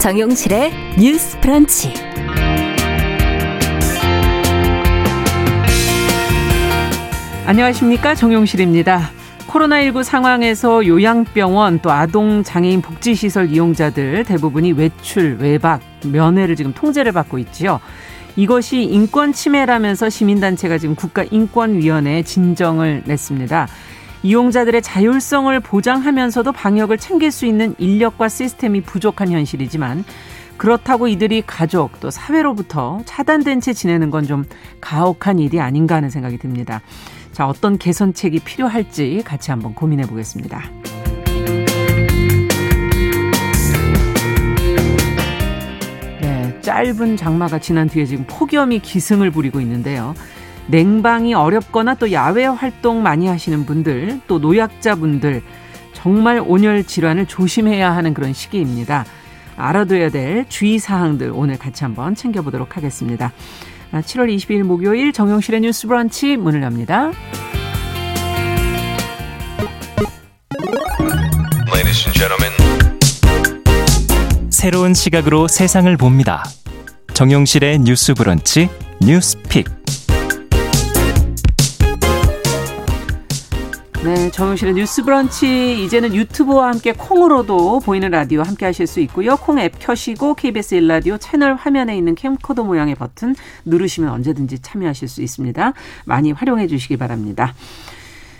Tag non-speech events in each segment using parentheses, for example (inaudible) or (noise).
정용실의 뉴스 프런치. 안녕하십니까. 정용실입니다. 코로나19 상황에서 요양병원 또 아동 장애인 복지시설 이용자들 대부분이 외출, 외박, 면회를 지금 통제를 받고 있지요. 이것이 인권 침해라면서 시민단체가 지금 국가인권위원회에 진정을 냈습니다. 이용자들의 자율성을 보장하면서도 방역을 챙길 수 있는 인력과 시스템이 부족한 현실이지만 그렇다고 이들이 가족 또 사회로부터 차단된 채 지내는 건 좀 가혹한 일이 아닌가 하는 생각이 듭니다. 자, 어떤 개선책이 필요할지 같이 한번 고민해 보겠습니다. 네, 짧은 장마가 지난 뒤에 지금 폭염이 기승을 부리고 있는데요. 냉방이 어렵거나 또 야외 활동 많이 하시는 분들, 또 노약자분들, 정말 온열 질환을 조심해야 하는 그런 시기입니다. 알아둬야 될 주의 사항들 오늘 같이 한번 챙겨보도록 하겠습니다. 7월 22일 목요일 정용실의 뉴스 브런치 문을 엽니다. 새로운 시각으로 세상을 봅니다. 정용실의 뉴스 브런치 뉴스 픽. 네, 정용실의 뉴스 브런치 이제는 유튜브와 함께 콩으로도 보이는 라디오 함께 하실 수 있고요. 콩 앱 켜시고 KBS 일라디오 채널 화면에 있는 캠코더 모양의 버튼 누르시면 언제든지 참여하실 수 있습니다. 많이 활용해 주시기 바랍니다.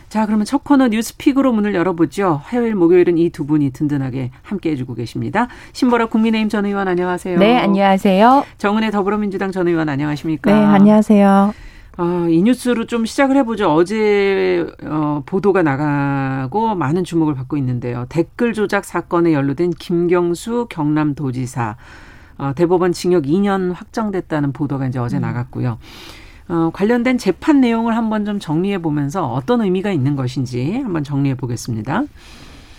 자, 그러면 첫 코너 뉴스픽으로 문을 열어보죠. 화요일, 목요일은 이 두 분이 든든하게 함께 해주고 계십니다. 신보라 국민의힘 전 의원 안녕하세요. 네, 안녕하세요. 정은혜 더불어민주당 전 의원 안녕하십니까? 네, 안녕하세요. 어, 이 뉴스로 좀 시작을 해보죠. 어제 어, 보도가 나가고 많은 주목을 받고 있는데요. 댓글 조작 사건에 연루된 김경수 경남도지사 어, 대법원 징역 2년 확정됐다는 보도가 이제 어제 음. 나갔고요. 어, 관련된 재판 내용을 한번 좀 정리해 보면서 어떤 의미가 있는 것인지 한번 정리해 보겠습니다.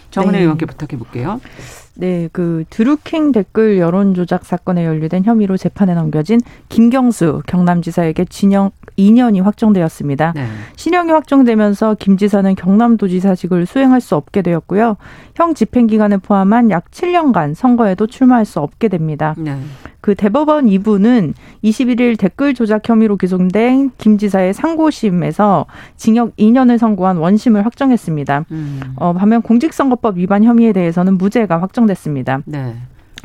정은혜 네. 의원께 부탁해 볼게요. 네, 그 드루킹 댓글 여론 조작 사건에 연루된 혐의로 재판에 넘겨진 김경수 경남지사에게 진영 2년이 확정되었습니다. 네. 신형이 확정되면서 김 지사는 경남도지사직을 수행할 수 없게 되었고요. 형 집행 기간을 포함한 약 7년간 선거에도 출마할 수 없게 됩니다. 네. 그 대법원 2부는 21일 댓글 조작 혐의로 기소된 김 지사의 상고심에서 징역 2년을 선고한 원심을 확정했습니다. 음. 어, 반면 공직선거법 위반 혐의에 대해서는 무죄가 확정. 확정됐습니다. 네.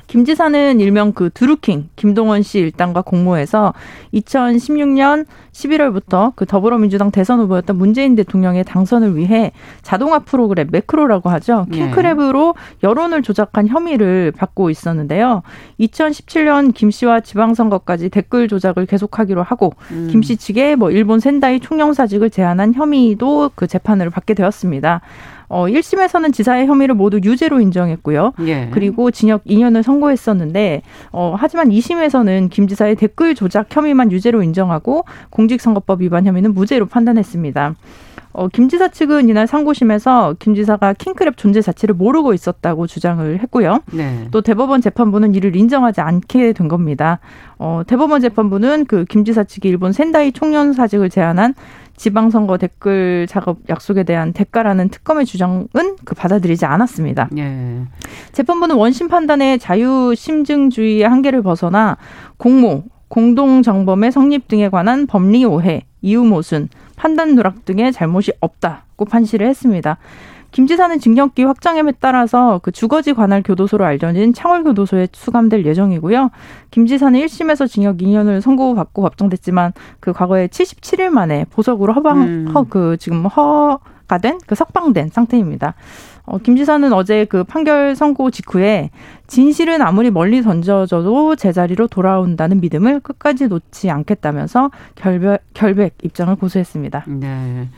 김 지사는 일명 그 드루킹 김동원 씨 일당과 공모해서 2016년 11월부터 그 더불어민주당 대선 후보였던 문재인 대통령의 당선을 위해 자동화 프로그램 매크로라고 하죠. 네. 킹크랩으로 여론을 조작한 혐의를 받고 있었는데요. 2017년 김 씨와 지방선거까지 댓글 조작을 계속하기로 하고 음. 김씨 측에 뭐 일본 샌다이 총영사직을 제안한 혐의도 그 재판을 받게 되었습니다. 어 1심에서는 지사의 혐의를 모두 유죄로 인정했고요. 예. 그리고 징역 2년을 선고했었는데 어 하지만 2심에서는 김 지사의 댓글 조작 혐의만 유죄로 인정하고 공직선거법 위반 혐의는 무죄로 판단했습니다. 어, 김 지사 측은 이날 상고심에서 김 지사가 킹크랩 존재 자체를 모르고 있었다고 주장을 했고요. 네. 또 대법원 재판부는 이를 인정하지 않게 된 겁니다. 어, 대법원 재판부는 그 김 지사 측이 일본 샌다이 총련 사직을 제안한 지방선거 댓글 작업 약속에 대한 대가라는 특검의 주장은 그 받아들이지 않았습니다. 예. 재판부는 원심 판단의 자유 심증주의의 한계를 벗어나 공모, 공동정범의 성립 등에 관한 법리 오해, 이유 모순, 판단 누락 등의 잘못이 없다고 판시를 했습니다. 김 지사는 징역기 확정함에 따라서 그 주거지 관할 교도소로 알려진 창월교도소에 수감될 예정이고요. 김 지사는 1심에서 징역 2년을 선고받고 법정됐지만 그 과거에 77일 만에 보석으로 허방 음. 허그 지금 허가 된 그 석방된 상태입니다. 어, 김 지사는 어제 그 판결 선고 직후에 진실은 아무리 멀리 던져져도 제자리로 돌아온다는 믿음을 끝까지 놓지 않겠다면서 결백, 결백 입장을 고수했습니다. 네.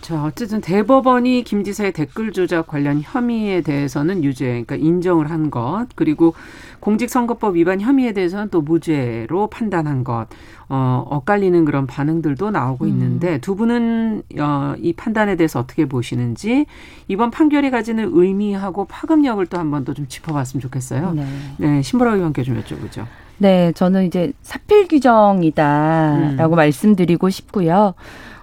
자, 어쨌든 대법원이 김 지사의 댓글 조작 관련 혐의에 대해서는 유죄, 그러니까 인정을 한 것, 그리고 공직선거법 위반 혐의에 대해서는 또 무죄로 판단한 것, 어, 엇갈리는 그런 반응들도 나오고 음. 있는데 두 분은 어, 이 판단에 대해서 어떻게 보시는지 이번 판결이 가지는 의미하고 파급력을 또 한 번 더 좀 짚어봤으면 좋겠어요. 네, 네 신보라 의원께 좀 여쭤보죠. 네, 저는 이제 사필 규정이다라고 음. 말씀드리고 싶고요.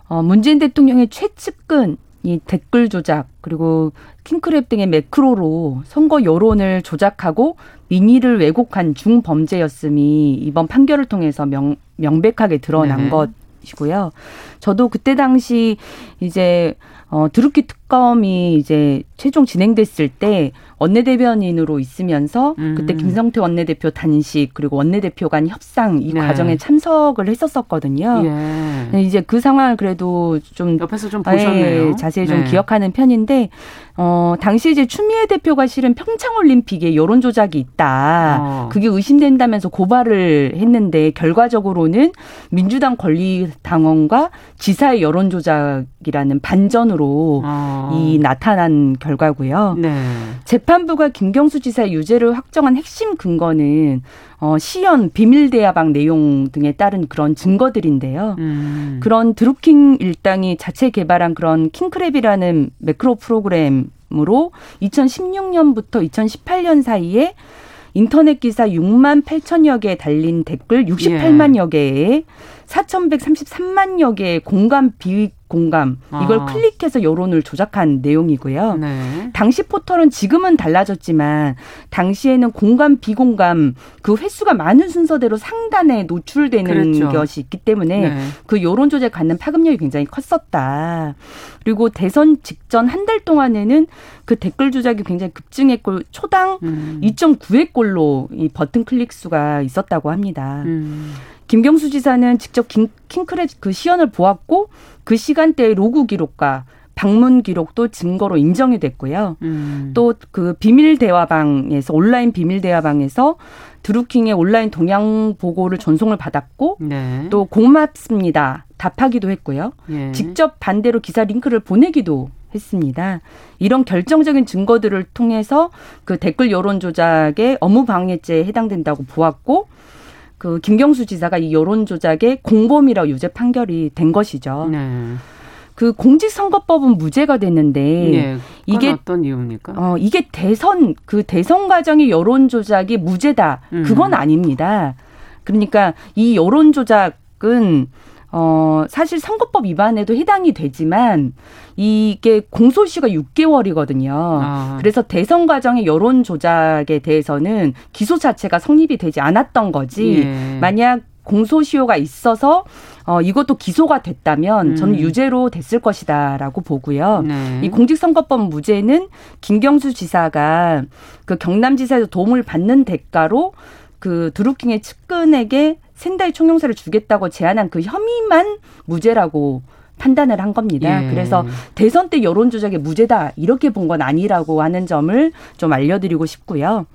어, 문재인 대통령의 최측근 이 댓글 조작 그리고 킹크랩 등의 매크로로 선거 여론을 조작하고 민의를 왜곡한 중범죄였음이 이번 판결을 통해서 명, 명백하게 드러난 네. 것이고요. 저도 그때 당시 이제 어, 드루키 특검이 이제 최종 진행됐을 때 원내대변인으로 있으면서 음. 그때 김성태 원내대표 단식 그리고 원내대표 간 협상 이 네. 과정에 참석을 했었었거든요. 예. 이제 그 상황을 그래도 좀 옆에서 좀 보셨네요. 예, 자세히 좀 네. 기억하는 편인데 어 당시 이제 추미애 대표가 실은 평창 올림픽에 여론 조작이 있다. 어. 그게 의심된다면서 고발을 했는데 결과적으로는 민주당 권리당원과 지사의 여론 조작이라는 반전으로 어. 이 나타난 결과고요. 네. 재판부가 김경수 지사의 유죄를 확정한 핵심 근거는 어, 시연 비밀 대화방 내용 등에 따른 그런 증거들인데요. 음. 그런 드루킹 일당이 자체 개발한 그런 킹크랩이라는 매크로 프로그램으로 2016년부터 2018년 사이에 인터넷 기사 6만 8천여 개에 달린 댓글 68만여 예. 개에 4,133만여 개의 공감 비공감 이걸 아. 클릭해서 여론을 조작한 내용이고요. 네. 당시 포털은 지금은 달라졌지만 당시에는 공감 비공감 그 횟수가 많은 순서대로 상단에 노출되는 그렇죠. 것이 있기 때문에 네. 그 여론 조작에 갖는 파급력이 굉장히 컸었다. 그리고 대선 직전 한 달 동안에는 그 댓글 조작이 굉장히 급증했고 초당 음. 2.9회 꼴로 이 버튼 클릭 수가 있었다고 합니다. 음. 김경수 지사는 직접 킹, 킹크랩 그 시연을 보았고 그 시간대의 로그 기록과 방문 기록도 증거로 인정이 됐고요. 음. 또그 비밀 대화방에서 온라인 비밀 대화방에서 드루킹의 온라인 동향 보고를 전송을 받았고 네. 또 고맙습니다 답하기도 했고요. 예. 직접 반대로 기사 링크를 보내기도 했습니다. 이런 결정적인 증거들을 통해서 그 댓글 여론 조작의 업무 방해죄에 해당된다고 보았고 그 김경수 지사가 이 여론 조작의 공범이라 유죄 판결이 된 것이죠. 네. 그 공직선거법은 무죄가 됐는데 네, 이게 어떤 이유입니까? 어 이게 대선 그 대선 과정의 여론 조작이 무죄다. 음. 그건 아닙니다. 그러니까 이 여론 조작은 어, 사실 선거법 위반에도 해당이 되지만 이게 공소시가 6개월이거든요. 아. 그래서 대선 과정의 여론 조작에 대해서는 기소 자체가 성립이 되지 않았던 거지. 예. 만약 공소시효가 있어서 어 이것도 기소가 됐다면 음. 저는 유죄로 됐을 것이다라고 보고요. 네. 이 공직선거법 무죄는 김경수 지사가 그 경남지사에서 도움을 받는 대가로 그 드루킹의 측근에게 仙台 총영사를 주겠다고 제안한 그 혐의만 무죄라고 판단을 한 겁니다. 예. 그래서 대선 때 여론 조작에 무죄다 이렇게 본 건 아니라고 하는 점을 좀 알려드리고 싶고요.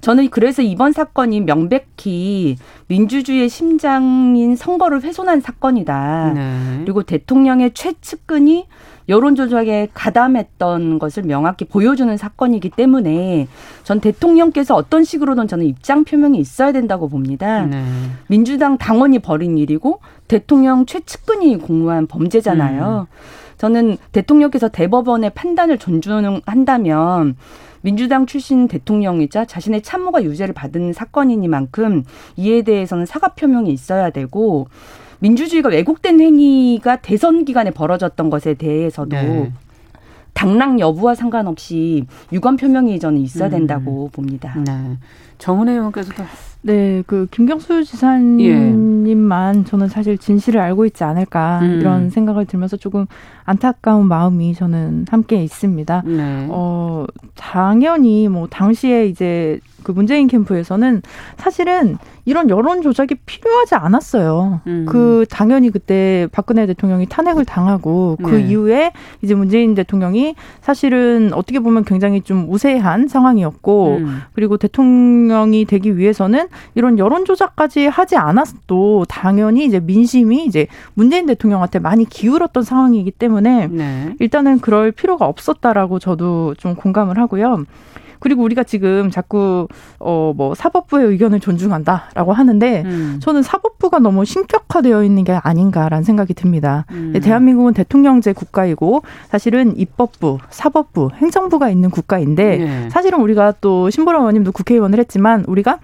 저는 그래서 이번 사건이 명백히 민주주의의 심장인 선거를 훼손한 사건이다. 네. 그리고 대통령의 최측근이 여론 조작에 가담했던 것을 명확히 보여주는 사건이기 때문에 전 대통령께서 어떤 식으로든 저는 입장 표명이 있어야 된다고 봅니다. 네. 민주당 당원이 벌인 일이고 대통령 최측근이 공모한 범죄잖아요. 음. 저는 대통령께서 대법원의 판단을 존중한다면 민주당 출신 대통령이자 자신의 참모가 유죄를 받은 사건이니만큼 이에 대해서는 사과 표명이 있어야 되고 민주주의가 왜곡된 행위가 대선 기간에 벌어졌던 것에 대해서도 네. 당락 여부와 상관없이 유감 표명이 저는 있어야 음. 된다고 음. 봅니다. 네. 정은혜 의원께서도 네, 그 김경수 지사님만 예. 저는 사실 진실을 알고 있지 않을까 음. 이런 생각을 들면서 조금 안타까운 마음이 저는 함께 있습니다. 네. 어, 당연히 뭐 당시에 이제 그 문재인 캠프에서는 사실은 이런 여론 조작이 필요하지 않았어요. 음. 그 당연히 그때 박근혜 대통령이 탄핵을 당하고 그 네. 이후에 이제 문재인 대통령이 사실은 어떻게 보면 굉장히 좀 우세한 상황이었고 음. 그리고 대통령이 되기 위해서는 이런 여론 조작까지 하지 않았도 당연히 이제 민심이 이제 문재인 대통령한테 많이 기울었던 상황이기 때문에 네. 일단은 그럴 필요가 없었다라고 저도 좀 공감을 하고요. 그리고 우리가 지금 자꾸 어 뭐 사법부의 의견을 존중한다라고 하는데 음. 저는 사법부가 너무 신격화되어 있는 게 아닌가라는 생각이 듭니다. 음. 대한민국은 대통령제 국가이고 사실은 입법부, 사법부, 행정부가 있는 국가인데 네. 사실은 우리가 또 신보라 의원님도 국회의원을 했지만 우리가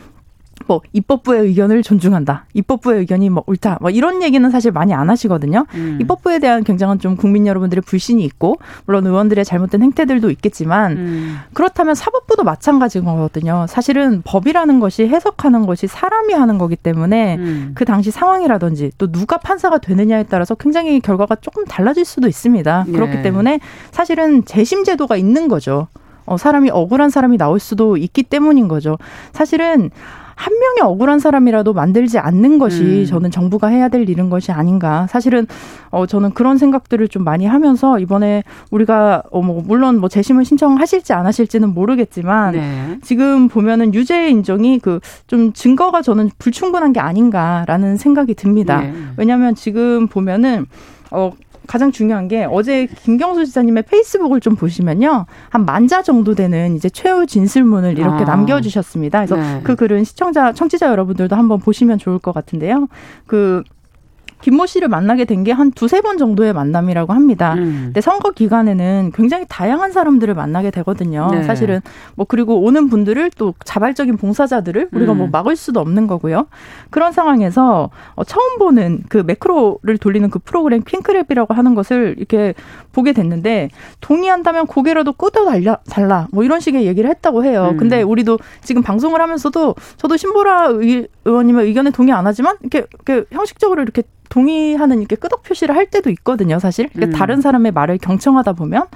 뭐 입법부의 의견을 존중한다. 입법부의 의견이 뭐 옳다. 뭐 이런 얘기는 사실 많이 안 하시거든요. 음. 입법부에 대한 굉장한 좀 국민 여러분들의 불신이 있고 물론 의원들의 잘못된 행태들도 있겠지만 음. 그렇다면 사법부도 마찬가지인 거거든요. 사실은 법이라는 것이 해석하는 것이 사람이 하는 거기 때문에 음. 그 당시 상황이라든지 또 누가 판사가 되느냐에 따라서 굉장히 결과가 조금 달라질 수도 있습니다. 그렇기 네. 때문에 사실은 재심 제도가 있는 거죠. 어, 사람이 억울한 사람이 나올 수도 있기 때문인 거죠. 사실은 한 명이 억울한 사람이라도 만들지 않는 것이 음. 저는 정부가 해야 될 일인 것이 아닌가. 사실은 어 저는 그런 생각들을 좀 많이 하면서 이번에 우리가 어뭐 물론 뭐 재심을 신청하실지 안 하실지는 모르겠지만 네. 지금 보면은 유죄 인정이 그 좀 증거가 저는 불충분한 게 아닌가라는 생각이 듭니다. 네. 왜냐하면 지금 보면은 어 가장 중요한 게 어제 김경수 지사님의 페이스북을 좀 보시면요. 한 만자 정도 되는 이제 최후 진술문을 이렇게 아. 남겨주셨습니다. 그래서 네. 그 글은 시청자, 청취자 여러분들도 한번 보시면 좋을 것 같은데요. 그 김모 씨를 만나게 된 게 한 두세 번 정도의 만남이라고 합니다. 음. 근데 선거 기간에는 굉장히 다양한 사람들을 만나게 되거든요. 네. 사실은 뭐 그리고 오는 분들을 또 자발적인 봉사자들을 우리가 뭐 음. 뭐 막을 수도 없는 거고요. 그런 상황에서 어, 처음 보는 그 매크로를 돌리는 그 프로그램 핑크랩이라고 하는 것을 이렇게 보게 됐는데 동의한다면 고개라도 끄덕 달라, 달라 뭐 이런 식의 얘기를 했다고 해요. 음. 근데 우리도 지금 방송을 하면서도 저도 신보라 의원님의 의견에 동의 안 하지만 이렇게, 이렇게 형식적으로 이렇게 동의하는 이렇게 끄덕 표시를 할 때도 있거든요, 사실. 그러니까 음. 다른 사람의 말을 경청하다 보면.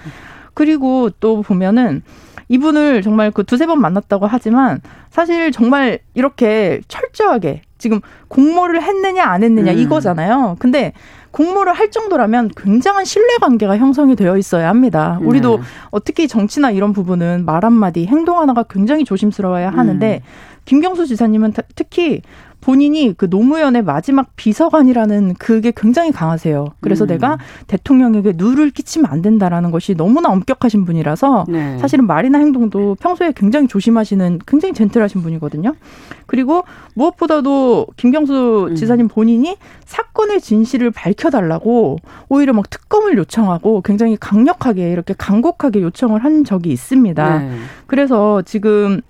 그리고 또 보면은 이분을 정말 그 두세 번 만났다고 하지만 사실 정말 이렇게 철저하게 지금 공모를 했느냐 안 했느냐 음. 이거잖아요. 근데 공모를 할 정도라면 굉장한 신뢰 관계가 형성이 되어 있어야 합니다. 우리도 음. 특히 정치나 이런 부분은 말 한마디, 행동 하나가 굉장히 조심스러워야 하는데 음. 김경수 지사님은 특히 본인이 그 노무현의 마지막 비서관이라는 그게 굉장히 강하세요. 그래서 음. 내가 대통령에게 누를 끼치면 안 된다라는 것이 너무나 엄격하신 분이라서 네. 사실은 말이나 행동도 평소에 굉장히 조심하시는 굉장히 젠틀하신 분이거든요. 그리고 무엇보다도 김경수 음. 지사님 본인이 사건의 진실을 밝혀달라고 오히려 막 특검을 요청하고 굉장히 강력하게 이렇게 강곡하게 요청을 한 적이 있습니다. 네. 그래서 지금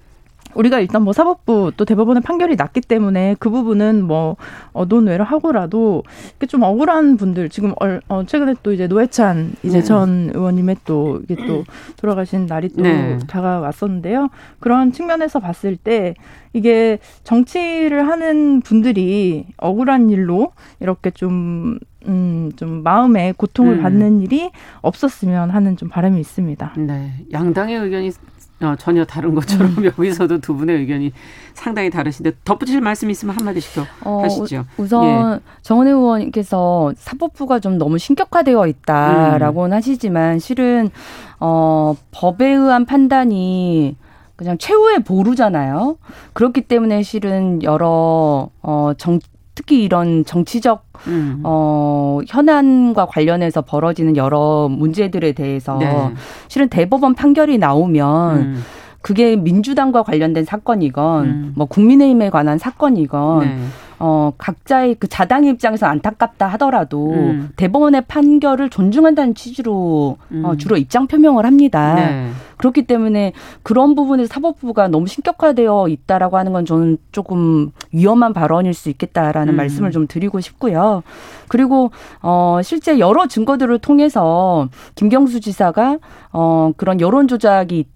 우리가 일단 뭐 사법부 또 대법원의 판결이 났기 때문에 그 부분은 뭐 어, 논외를 하고라도 좀 억울한 분들 지금 얼, 어, 최근에 또 이제 노회찬 이제 네. 전 의원님의 또 이게 또 돌아가신 날이 또 네. 다가왔었는데요. 그런 측면에서 봤을 때 이게 정치를 하는 분들이 억울한 일로 이렇게 좀 음, 좀 마음에 고통을 음. 받는 일이 없었으면 하는 좀 바람이 있습니다. 네. 양당의 의견이 어, 전혀 다른 것처럼 음. (laughs) 여기서도 두 분의 의견이 상당히 다르신데 덧붙일 말씀 있으면 한마디씩 더 어, 하시죠. 우선 예. 정은혜 의원께서 사법부가 좀 너무 신격화되어 있다라고는 음. 하시지만 실은 어, 법에 의한 판단이 그냥 최후의 보루잖아요. 그렇기 때문에 실은 여러 어, 정, 특히 이런 정치적 음. 어 현안과 관련해서 벌어지는 여러 문제들에 대해서 네. 실은 대법원 판결이 나오면 음. 그게 민주당과 관련된 사건이건 음. 뭐 국민의힘에 관한 사건이건 네. 어, 각자의 그 자당의 입장에서 안타깝다 하더라도 음. 대법원의 판결을 존중한다는 취지로 어, 음. 어, 주로 입장 표명을 합니다. 네. 그렇기 때문에 그런 부분에서 사법부가 너무 신격화되어 있다라고 하는 건 저는 조금 위험한 발언일 수 있겠다라는 음. 말씀을 좀 드리고 싶고요. 그리고 어 실제 여러 증거들을 통해서 김경수 지사가 어 그런 여론 조작이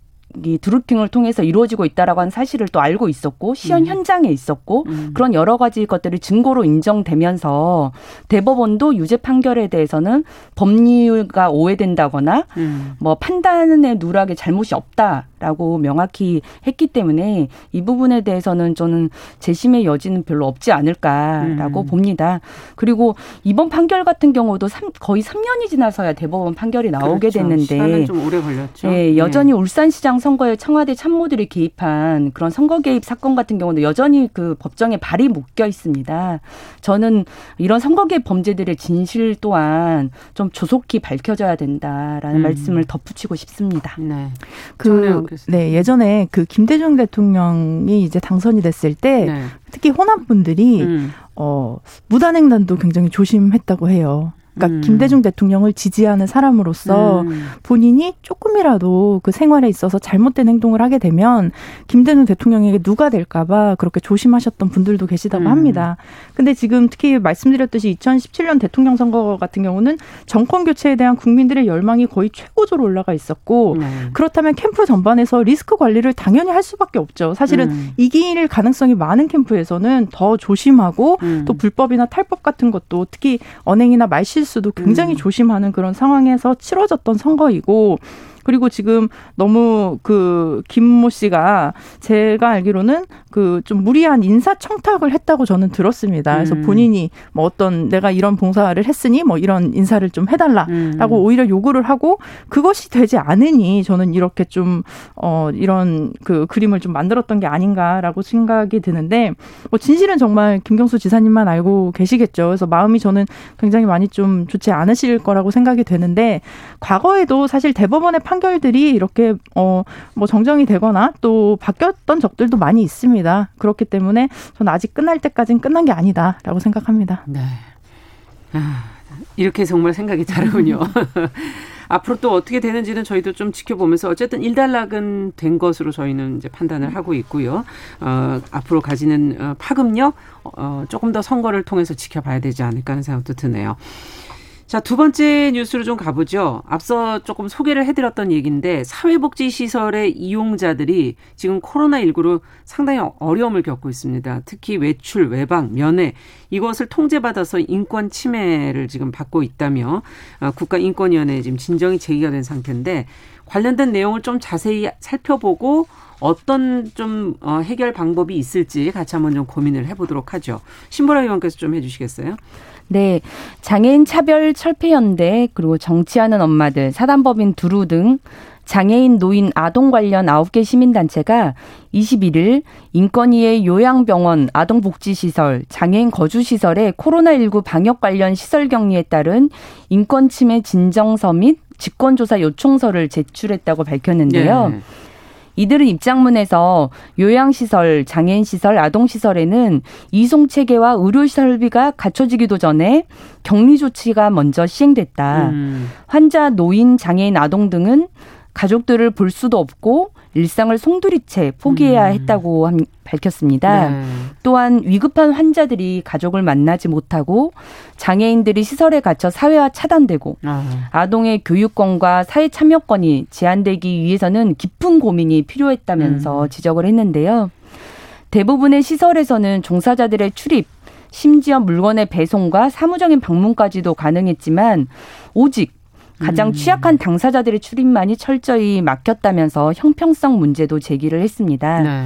이 드루킹을 통해서 이루어지고 있다라고 하는 사실을 또 알고 있었고 시연 음. 현장에 있었고 음. 그런 여러 가지 것들이 증거로 인정되면서 대법원도 유죄 판결에 대해서는 법리가 오해된다거나 음. 뭐 판단의 누락에 잘못이 없다 라고 명확히 했기 때문에 이 부분에 대해서는 저는 재심의 여지는 별로 없지 않을까라고 음. 봅니다. 그리고 이번 판결 같은 경우도 3, 거의 3년이 지나서야 대법원 판결이 나오게 그렇죠. 됐는데 좀 오래 걸렸죠. 네, 여전히 네. 울산시장 선거에 청와대 참모들이 개입한 그런 선거 개입 사건 같은 경우도 여전히 그 법정에 발이 묶여 있습니다. 저는 이런 선거 개입 범죄들의 진실 또한 좀 조속히 밝혀져야 된다라는 음. 말씀을 덧붙이고 싶습니다. 네. 그, 네, 예전에 그 김대중 대통령이 이제 당선이 됐을 때 네. 특히 호남 분들이 음. 어, 무단횡단도 굉장히 조심했다고 해요. 그러니까 음. 김대중 대통령을 지지하는 사람으로서 음. 본인이 조금이라도 그 생활에 있어서 잘못된 행동을 하게 되면 김대중 대통령에게 누가 될까봐 그렇게 조심하셨던 분들도 계시다고 음. 합니다. 근데 지금 특히 말씀드렸듯이 2017년 대통령 선거 같은 경우는 정권 교체에 대한 국민들의 열망이 거의 최고조로 올라가 있었고 네. 그렇다면 캠프 전반에서 리스크 관리를 당연히 할 수밖에 없죠. 사실은 음. 이길 가능성이 많은 캠프에서는 더 조심하고 음. 또 불법이나 탈법 같은 것도 특히 언행이나 말실 수도 굉장히 음. 조심하는 그런 상황에서 치러졌던 선거이고 그리고 지금 너무 그 김모 씨가 제가 알기로는 그 좀 무리한 인사 청탁을 했다고 저는 들었습니다. 그래서 음. 본인이 뭐 어떤 내가 이런 봉사를 했으니 뭐 이런 인사를 좀 해달라라고 음. 오히려 요구를 하고 그것이 되지 않으니 저는 이렇게 좀 어 이런 그 그림을 좀 만들었던 게 아닌가라고 생각이 드는데 뭐 진실은 정말 김경수 지사님만 알고 계시겠죠. 그래서 마음이 저는 굉장히 많이 좀 좋지 않으실 거라고 생각이 되는데 과거에도 사실 대법원의 판 결들이 이렇게 어 뭐 정정이 되거나 또 바뀌었던 적들도 많이 있습니다. 그렇기 때문에 저는 아직 끝날 때까지는 끝난 게 아니다라고 생각합니다. 네. 아, 이렇게 정말 생각이 다르군요. (laughs) 앞으로 또 어떻게 되는지는 저희도 좀 지켜보면서 어쨌든 일단락은 된 것으로 저희는 이제 판단을 하고 있고요. 어, 앞으로 가지는 어, 파급력 어, 조금 더 선거를 통해서 지켜봐야 되지 않을까 하는 생각도 드네요. 자, 두 번째 뉴스로 좀 가보죠. 앞서 조금 소개를 해드렸던 얘기인데 사회복지시설의 이용자들이 지금 코로나19로 상당히 어려움을 겪고 있습니다. 특히 외출, 외박, 면회 이것을 통제받아서 인권 침해를 지금 받고 있다며 어, 국가인권위원회에 지금 진정이 제기가 된 상태인데 관련된 내용을 좀 자세히 살펴보고 어떤 좀 어, 해결 방법이 있을지 같이 한번 좀 고민을 해보도록 하죠. 신보라 의원께서 좀 해주시겠어요? 네. 장애인 차별 철폐연대 그리고 정치하는 엄마들 사단법인 두루 등 장애인 노인 아동 관련 9개 시민단체가 21일 인권위의 요양병원 아동복지시설 장애인 거주시설의 코로나19 방역 관련 시설 격리에 따른 인권침해 진정서 및 직권조사 요청서를 제출했다고 밝혔는데요. 네. 이들은 입장문에서 요양시설, 장애인시설, 아동시설에는 이송체계와 의료설비가 갖춰지기도 전에 격리 조치가 먼저 시행됐다. 음. 환자, 노인, 장애인, 아동 등은 가족들을 볼 수도 없고 일상을 송두리째 포기해야 음. 했다고 함, 밝혔습니다. 네. 또한 위급한 환자들이 가족을 만나지 못하고 장애인들이 시설에 갇혀 사회화 차단되고 아. 동의 교육권과 사회 참여권이 제한되기 위해서는 깊은 고민이 필요했다면서 음. 지적을 했는데요. 대부분의 시설에서는 종사자들의 출입, 심지어 물건의 배송과 사무적인 방문까지도 가능했지만 오직 가장 음. 취약한 당사자들의 출입만이 철저히 막혔다면서 형평성 문제도 제기를 했습니다. 네.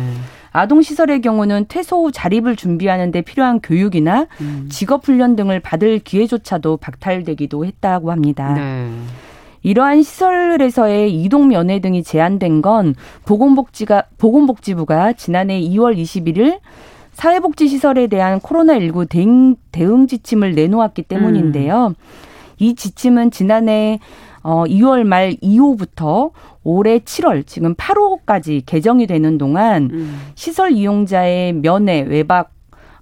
아동 시설의 경우는 퇴소 후 자립을 준비하는 데 필요한 교육이나 음. 직업 훈련 등을 받을 기회조차도 박탈되기도 했다고 합니다. 네. 이러한 시설에서의 이동 면회 등이 제한된 건 보건복지가 보건복지부가 지난해 2월 21일 사회복지시설에 대한 코로나19 대응, 대응 지침을 내놓았기 때문인데요. 음. 이 지침은 지난해 어 2월 말 2호부터 올해 7월 지금 8호까지 개정이 되는 동안 음. 시설 이용자의 면회, 외박,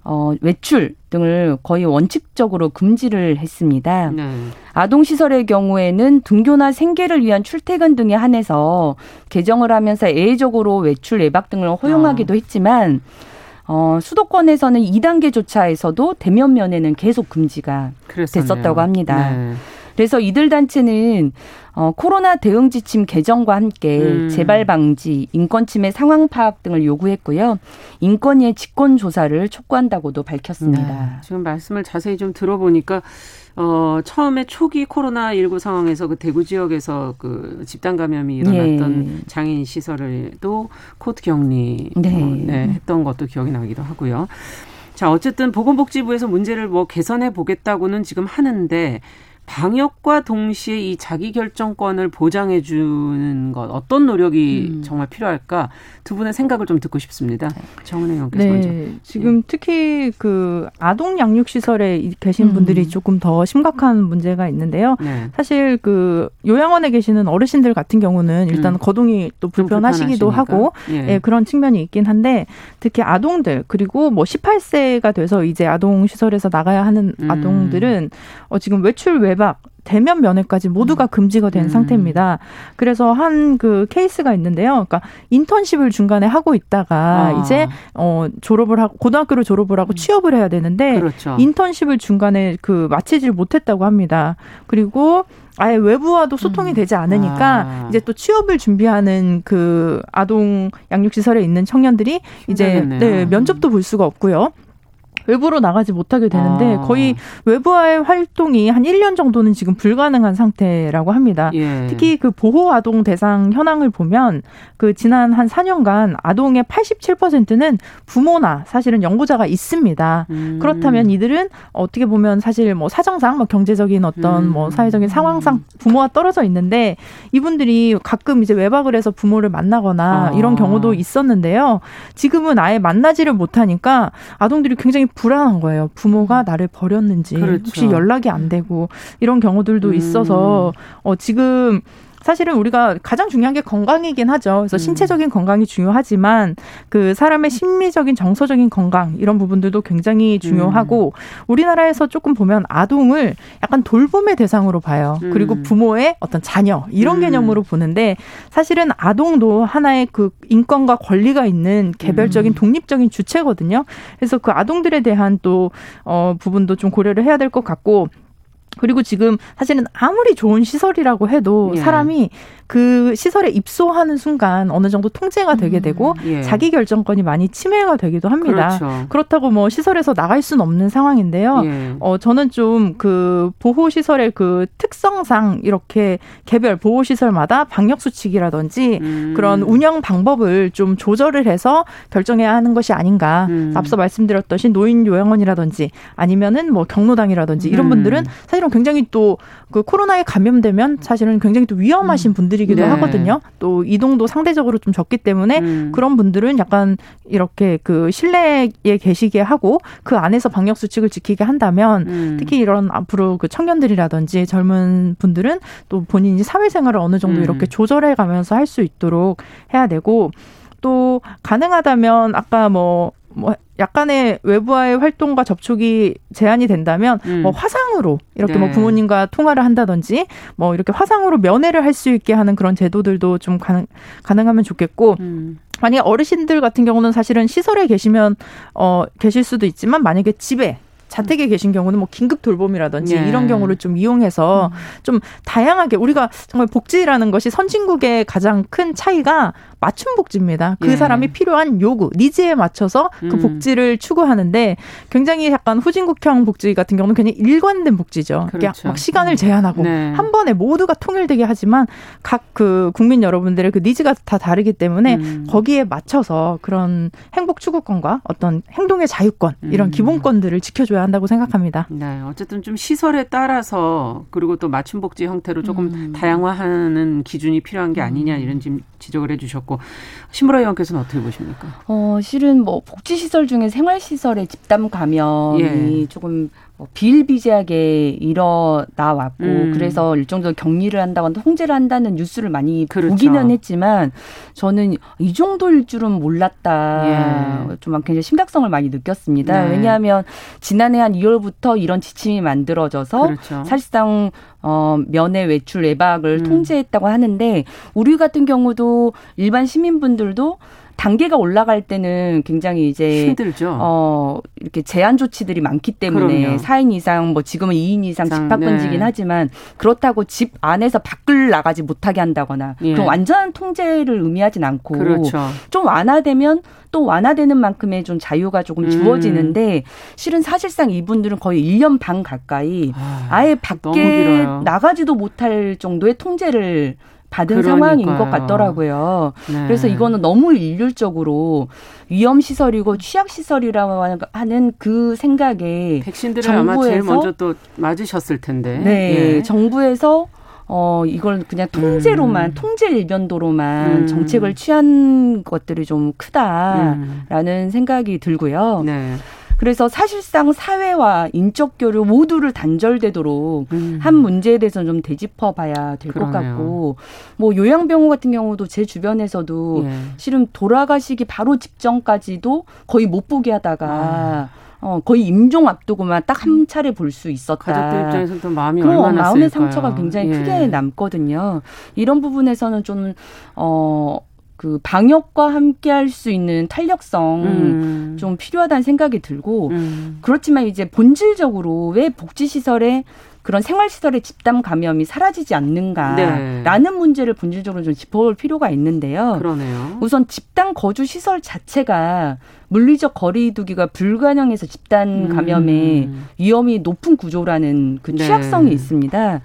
어, 외출 등을 거의 원칙적으로 금지를 했습니다. 네. 아동 시설의 경우에는 등교나 생계를 위한 출퇴근 등에 한해서 개정을 하면서 예외적으로 외출, 외박 등을 허용하기도 어. 했지만 어, 수도권에서는 2단계 조차에서도 대면 면회는 계속 금지가 그랬었네요. 됐었다고 합니다. 네. 그래서 이들 단체는 어, 코로나 대응 지침 개정과 함께 음. 재발 방지, 인권 침해 상황 파악 등을 요구했고요. 인권위의 직권 조사를 촉구한다고도 밝혔습니다. 네. 지금 말씀을 자세히 좀 들어보니까 어, 처음에 초기 코로나19 상황에서 그 대구 지역에서 그 집단 감염이 일어났던 네. 장애인 시설을도 코트 격리 네. 어, 네, 했던 것도 기억이 나기도 하고요. 자, 어쨌든 보건복지부에서 문제를 뭐 개선해 보겠다고는 지금 하는데 방역과 동시에 이 자기 결정권을 보장해 주는 것 어떤 노력이 음. 정말 필요할까 두 분의 생각을 좀 듣고 싶습니다. 정은혜 의원께서 네, 먼저. 지금 네. 특히 그 아동 양육 시설에 계신 분들이 음. 조금 더 심각한 문제가 있는데요. 네. 사실 그 요양원에 계시는 어르신들 같은 경우는 일단 음. 거동이 또 불편하시기도 하고 예. 예, 그런 측면이 있긴 한데 특히 아동들 그리고 뭐 18세가 돼서 이제 아동 시설에서 나가야 하는 음. 아동들은 어 지금 외출 외 외박, 대면 면회까지 모두가 음. 금지가 된 음. 상태입니다. 그래서 한 그 케이스가 있는데요. 그러니까 인턴십을 중간에 하고 있다가 아. 이제 어 졸업을 하고 고등학교를 졸업을 하고 음. 취업을 해야 되는데 그렇죠. 인턴십을 중간에 그 마치질 못했다고 합니다. 그리고 아예 외부와도 소통이 음. 되지 않으니까 아. 이제 또 취업을 준비하는 그 아동 양육 시설에 있는 청년들이 이제 네, 면접도 볼 수가 없고요. 외부로 나가지 못하게 되는데 아. 거의 외부와의 활동이 한 1년 정도는 지금 불가능한 상태라고 합니다. 예. 특히 그 보호 아동 대상 현황을 보면 그 지난 한 4년간 아동의 87%는 부모나 사실은 연구자가 있습니다. 음. 그렇다면 이들은 어떻게 보면 사실 뭐 사정상 뭐 경제적인 어떤 음. 뭐 사회적인 상황상 부모와 떨어져 있는데 이분들이 가끔 이제 외박을 해서 부모를 만나거나 아. 이런 경우도 있었는데요. 지금은 아예 만나지를 못하니까 아동들이 굉장히 불안한 거예요. 부모가 음. 나를 버렸는지 그렇죠. 혹시 연락이 안 되고 이런 경우들도 음. 있어서 어 지금 사실은 우리가 가장 중요한 게 건강이긴 하죠. 그래서 음. 신체적인 건강이 중요하지만 그 사람의 심리적인 정서적인 건강 이런 부분들도 굉장히 중요하고 음. 우리나라에서 조금 보면 아동을 약간 돌봄의 대상으로 봐요. 음. 그리고 부모의 어떤 자녀 이런 음. 개념으로 보는데 사실은 아동도 하나의 그 인권과 권리가 있는 개별적인 음. 독립적인 주체거든요. 그래서 그 아동들에 대한 또 어 부분도 좀 고려를 해야 될 것 같고 그리고 지금 사실은 아무리 좋은 시설이라고 해도 예. 사람이 그 시설에 입소하는 순간 어느 정도 통제가 되게 되고 음, 예. 자기 결정권이 많이 침해가 되기도 합니다. 그렇죠. 그렇다고 뭐 시설에서 나갈 수는 없는 상황인데요. 예. 어 저는 좀 그 보호 시설의 그 특성상 이렇게 개별 보호 시설마다 방역 수칙이라든지 음. 그런 운영 방법을 좀 조절을 해서 결정해야 하는 것이 아닌가. 음. 앞서 말씀드렸듯이 노인 요양원이라든지 아니면은 뭐 경로당이라든지 이런 음. 분들은 사실 은 굉장히 또 그 코로나에 감염되면 사실은 굉장히 또 위험하신 음. 분들 분들이기도 네. 하거든요. 또 이동도 상대적으로 좀 적기 때문에 음. 그런 분들은 약간 이렇게 그 실내에 계시게 하고 그 안에서 방역 수칙을 지키게 한다면 음. 특히 이런 앞으로 그 청년들이라든지 젊은 분들은 또 본인이 사회생활을 어느 정도 음. 이렇게 조절해 가면서 할 수 있도록 해야 되고 또 가능하다면 아까 뭐 뭐 약간의 외부와의 활동과 접촉이 제한이 된다면 음. 뭐 화상으로 이렇게 뭐 네. 뭐 부모님과 통화를 한다든지 뭐 이렇게 화상으로 면회를 할 수 있게 하는 그런 제도들도 좀 가능 가능하면 좋겠고 음. 만약에 어르신들 같은 경우는 사실은 시설에 계시면 어 계실 수도 있지만 만약에 집에 자택에 계신 경우는 뭐 긴급 돌봄이라든지 예. 이런 경우를 좀 이용해서 음. 좀 다양하게 우리가 정말 복지라는 것이 선진국의 가장 큰 차이가 맞춤 복지입니다. 그 예. 사람이 필요한 요구, 니즈에 맞춰서 그 음. 복지를 추구하는데 굉장히 약간 후진국형 복지 같은 경우는 그냥 일관된 복지죠. 그렇죠. 막 시간을 음. 제한하고 네. 한 번에 모두가 통일되게 하지만 각 그 국민 여러분들의 그 니즈가 다 다르기 때문에 음. 거기에 맞춰서 그런 행복 추구권과 어떤 행동의 자유권 이런 음. 기본권들을 지켜줘야 한다고 생각합니다. 네, 어쨌든 좀 시설에 따라서 그리고 또 맞춤 복지 형태로 조금 음. 다양화하는 기준이 필요한 게 아니냐 이런 지적을 해주셨고 신보라 의원께서는 어떻게 보십니까? 어, 실은 뭐 복지시설 중에 생활시설에 집단 감염이 예. 조금 뭐 비일비재하게 일어나 왔고 음. 그래서 일정적으로 격리를 한다거나 통제를 한다는 뉴스를 많이 그렇죠. 보기는 했지만 저는 이 정도일 줄은 몰랐다. 예. 좀 굉장히 심각성을 많이 느꼈습니다. 네. 왜냐하면 지난해 한 2월부터 이런 지침이 만들어져서 그렇죠. 사실상 어, 면회 외출 외박을 음. 통제했다고 하는데 우리 같은 경우도 일반 시민분들도 단계가 올라갈 때는 굉장히 이제 힘들죠. 어, 이렇게 제한 조치들이 많기 때문에 그럼요. 4인 이상 뭐 지금은 2인 이상 집합 금지긴 네. 하지만 그렇다고 집 안에서 밖을 나가지 못하게 한다거나 예. 그럼 완전한 통제를 의미하진 않고 그렇죠. 좀 완화되면 또 완화되는 만큼의 좀 자유가 조금 음. 주어지는데 실은 사실상 이분들은 거의 1년 반 가까이 아, 예 밖에 나가지도 못할 정도의 통제를 받은 그러니까요. 상황인 것 같더라고요. 네. 그래서 이거는 너무 일률적으로 위험 시설이고 취약 시설이라고 하는 그 생각에 백신들을 정부에서 아마 제일 먼저 또 맞으셨을 텐데. 네, 예. 정부에서 어, 이걸 그냥 통제로만, 음. 통제 일변도로만 음. 정책을 취한 것들이 좀 크다라는 음. 생각이 들고요. 네. 그래서 사실상 사회와 인적 교류 모두를 단절되도록 음. 한 문제에 대해서는 좀 되짚어 봐야 될 것 같고 뭐 요양병원 같은 경우도 제 주변에서도 예. 실은 돌아가시기 바로 직전까지도 거의 못 보게 하다가 아. 어, 거의 임종 앞두고만 딱 한 차례 볼 수 있었다. 가족들 입장에서도 마음이 얼마나 마음의 상처가 굉장히 예. 크게 남거든요. 이런 부분에서는 좀 어. 그 방역과 함께 할 수 있는 탄력성 음. 좀 필요하다는 생각이 들고 음. 그렇지만 이제 본질적으로 왜 복지 시설에 그런 생활 시설의 집단 감염이 사라지지 않는가라는 네. 문제를 본질적으로 좀 짚어볼 필요가 있는데요. 그러네요. 우선 집단 거주 시설 자체가 물리적 거리두기가 불가능해서 집단 감염의 음. 위험이 높은 구조라는 그 네. 취약성이 네. 있습니다.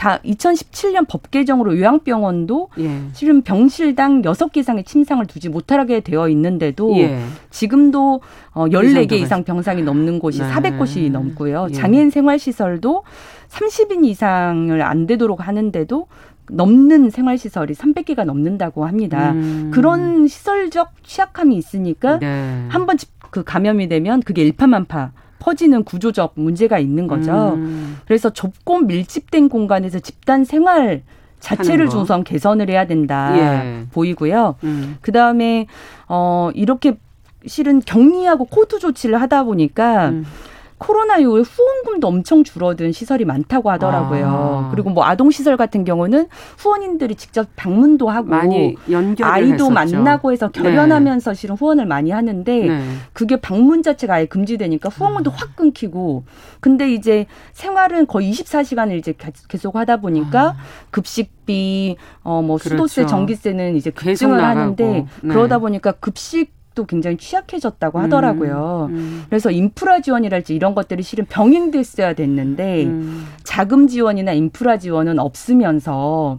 다 2017년 법 개정으로 요양병원도 예. 실은 병실당 6개 이상의 침상을 두지 못하게 되어 있는데도 예. 지금도 어 14개 이상 병상이 넘는 곳이 네. 400곳이 넘고요. 예. 장애인 생활시설도 30인 이상을 안 되도록 하는데도 넘는 생활시설이 300개가 넘는다고 합니다. 음. 그런 시설적 취약함이 있으니까 네. 한번 그 감염이 되면 그게 일파만파 퍼지는 구조적 문제가 있는 거죠. 음. 그래서 좁고 밀집된 공간에서 집단 생활 자체를 우선 개선을 해야 된다 예. 보이고요. 음. 그 다음에 어 이렇게 실은 격리하고 코호트 조치를 하다 보니까 음. 코로나 이후에 후원금도 엄청 줄어든 시설이 많다고 하더라고요. 아. 그리고 뭐 아동 시설 같은 경우는 후원인들이 직접 방문도 하고 아이도 했었죠. 만나고 해서 네. 결연하면서 네. 실은 후원을 많이 하는데 네. 그게 방문 자체가 아예 금지되니까 후원금도 음. 확 끊기고 근데 이제 생활은 거의 24시간을 이제 계속 하다 보니까 아. 급식비 어뭐 수도세, 그렇죠. 전기세는 이제 급증을 하는데 네. 그러다 보니까 급식 도 굉장히 취약해졌다고 음, 하더라고요. 음, 음. 그래서 인프라 지원이랄지 이런 것들이 실은 병행됐어야 됐는데 음. 자금 지원이나 인프라 지원은 없으면서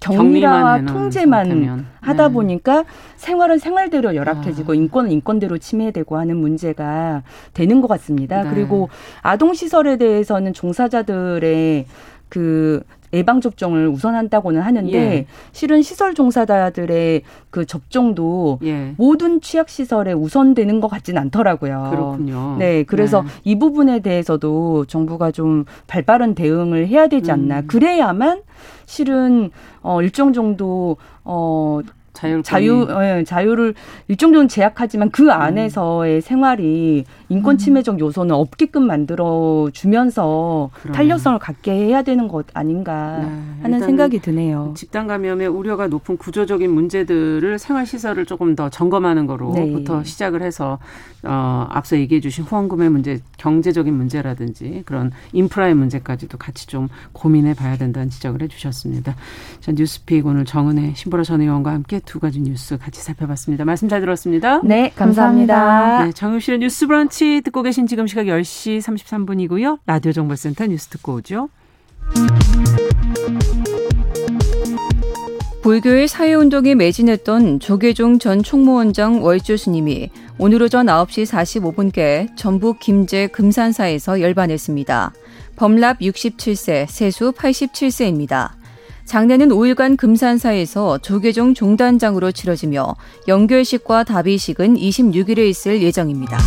격리와 통제만 상태면. 하다 네. 보니까 생활은 생활대로 열악해지고 아. 인권은 인권대로 침해되고 하는 문제가 되는 것 같습니다. 네. 그리고 아동 시설에 대해서는 종사자들의 그 예방 접종을 우선한다고는 하는데 예. 실은 시설 종사자들의 그 접종도 예. 모든 취약 시설에 우선되는 것 같지는 않더라고요. 그렇군요. 네, 그래서 네. 이 부분에 대해서도 정부가 좀 발빠른 대응을 해야 되지 않나. 음. 그래야만 실은 어 일정 정도 어 자율 자유 예, 자유를 일정 정도 제약하지만 그 음. 안에서의 음. 생활이 인권 음. 침해적 요소는 없게끔 만들어 주면서 탄력성을 갖게 해야 되는 것 아닌가 네, 하는 생각이 드네요. 집단 감염의 우려가 높은 구조적인 문제들을 생활 시설을 조금 더 점검하는 거로부터 네. 시작을 해서 어 앞서 얘기해 주신 후원금의 문제, 경제적인 문제라든지 그런 인프라의 문제까지도 같이 좀 고민해 봐야 된다는 지적을 해 주셨습니다. 자, 뉴스픽 오늘 정은혜 신보라 전 의원과 함께 두 가지 뉴스 같이 살펴봤습니다. 말씀 잘 들었습니다. 네, 감사합니다. 네, 정유실의 뉴스 브런치 듣고 계신 지금 시각 10시 33분이고요. 라디오 정보센터 뉴스 듣고 오죠. 불교의 사회운동에 매진했던 조계종 전 총무원장 월주 스님이 오늘 오전 9시 45분께 전북 김제 금산사에서 열반했습니다. 범랍 67세, 세수 87세입니다. 장례는 5일간 금산사에서 조계종 종단장으로 치러지며 연결식과 답의식은 26일에 있을 예정입니다.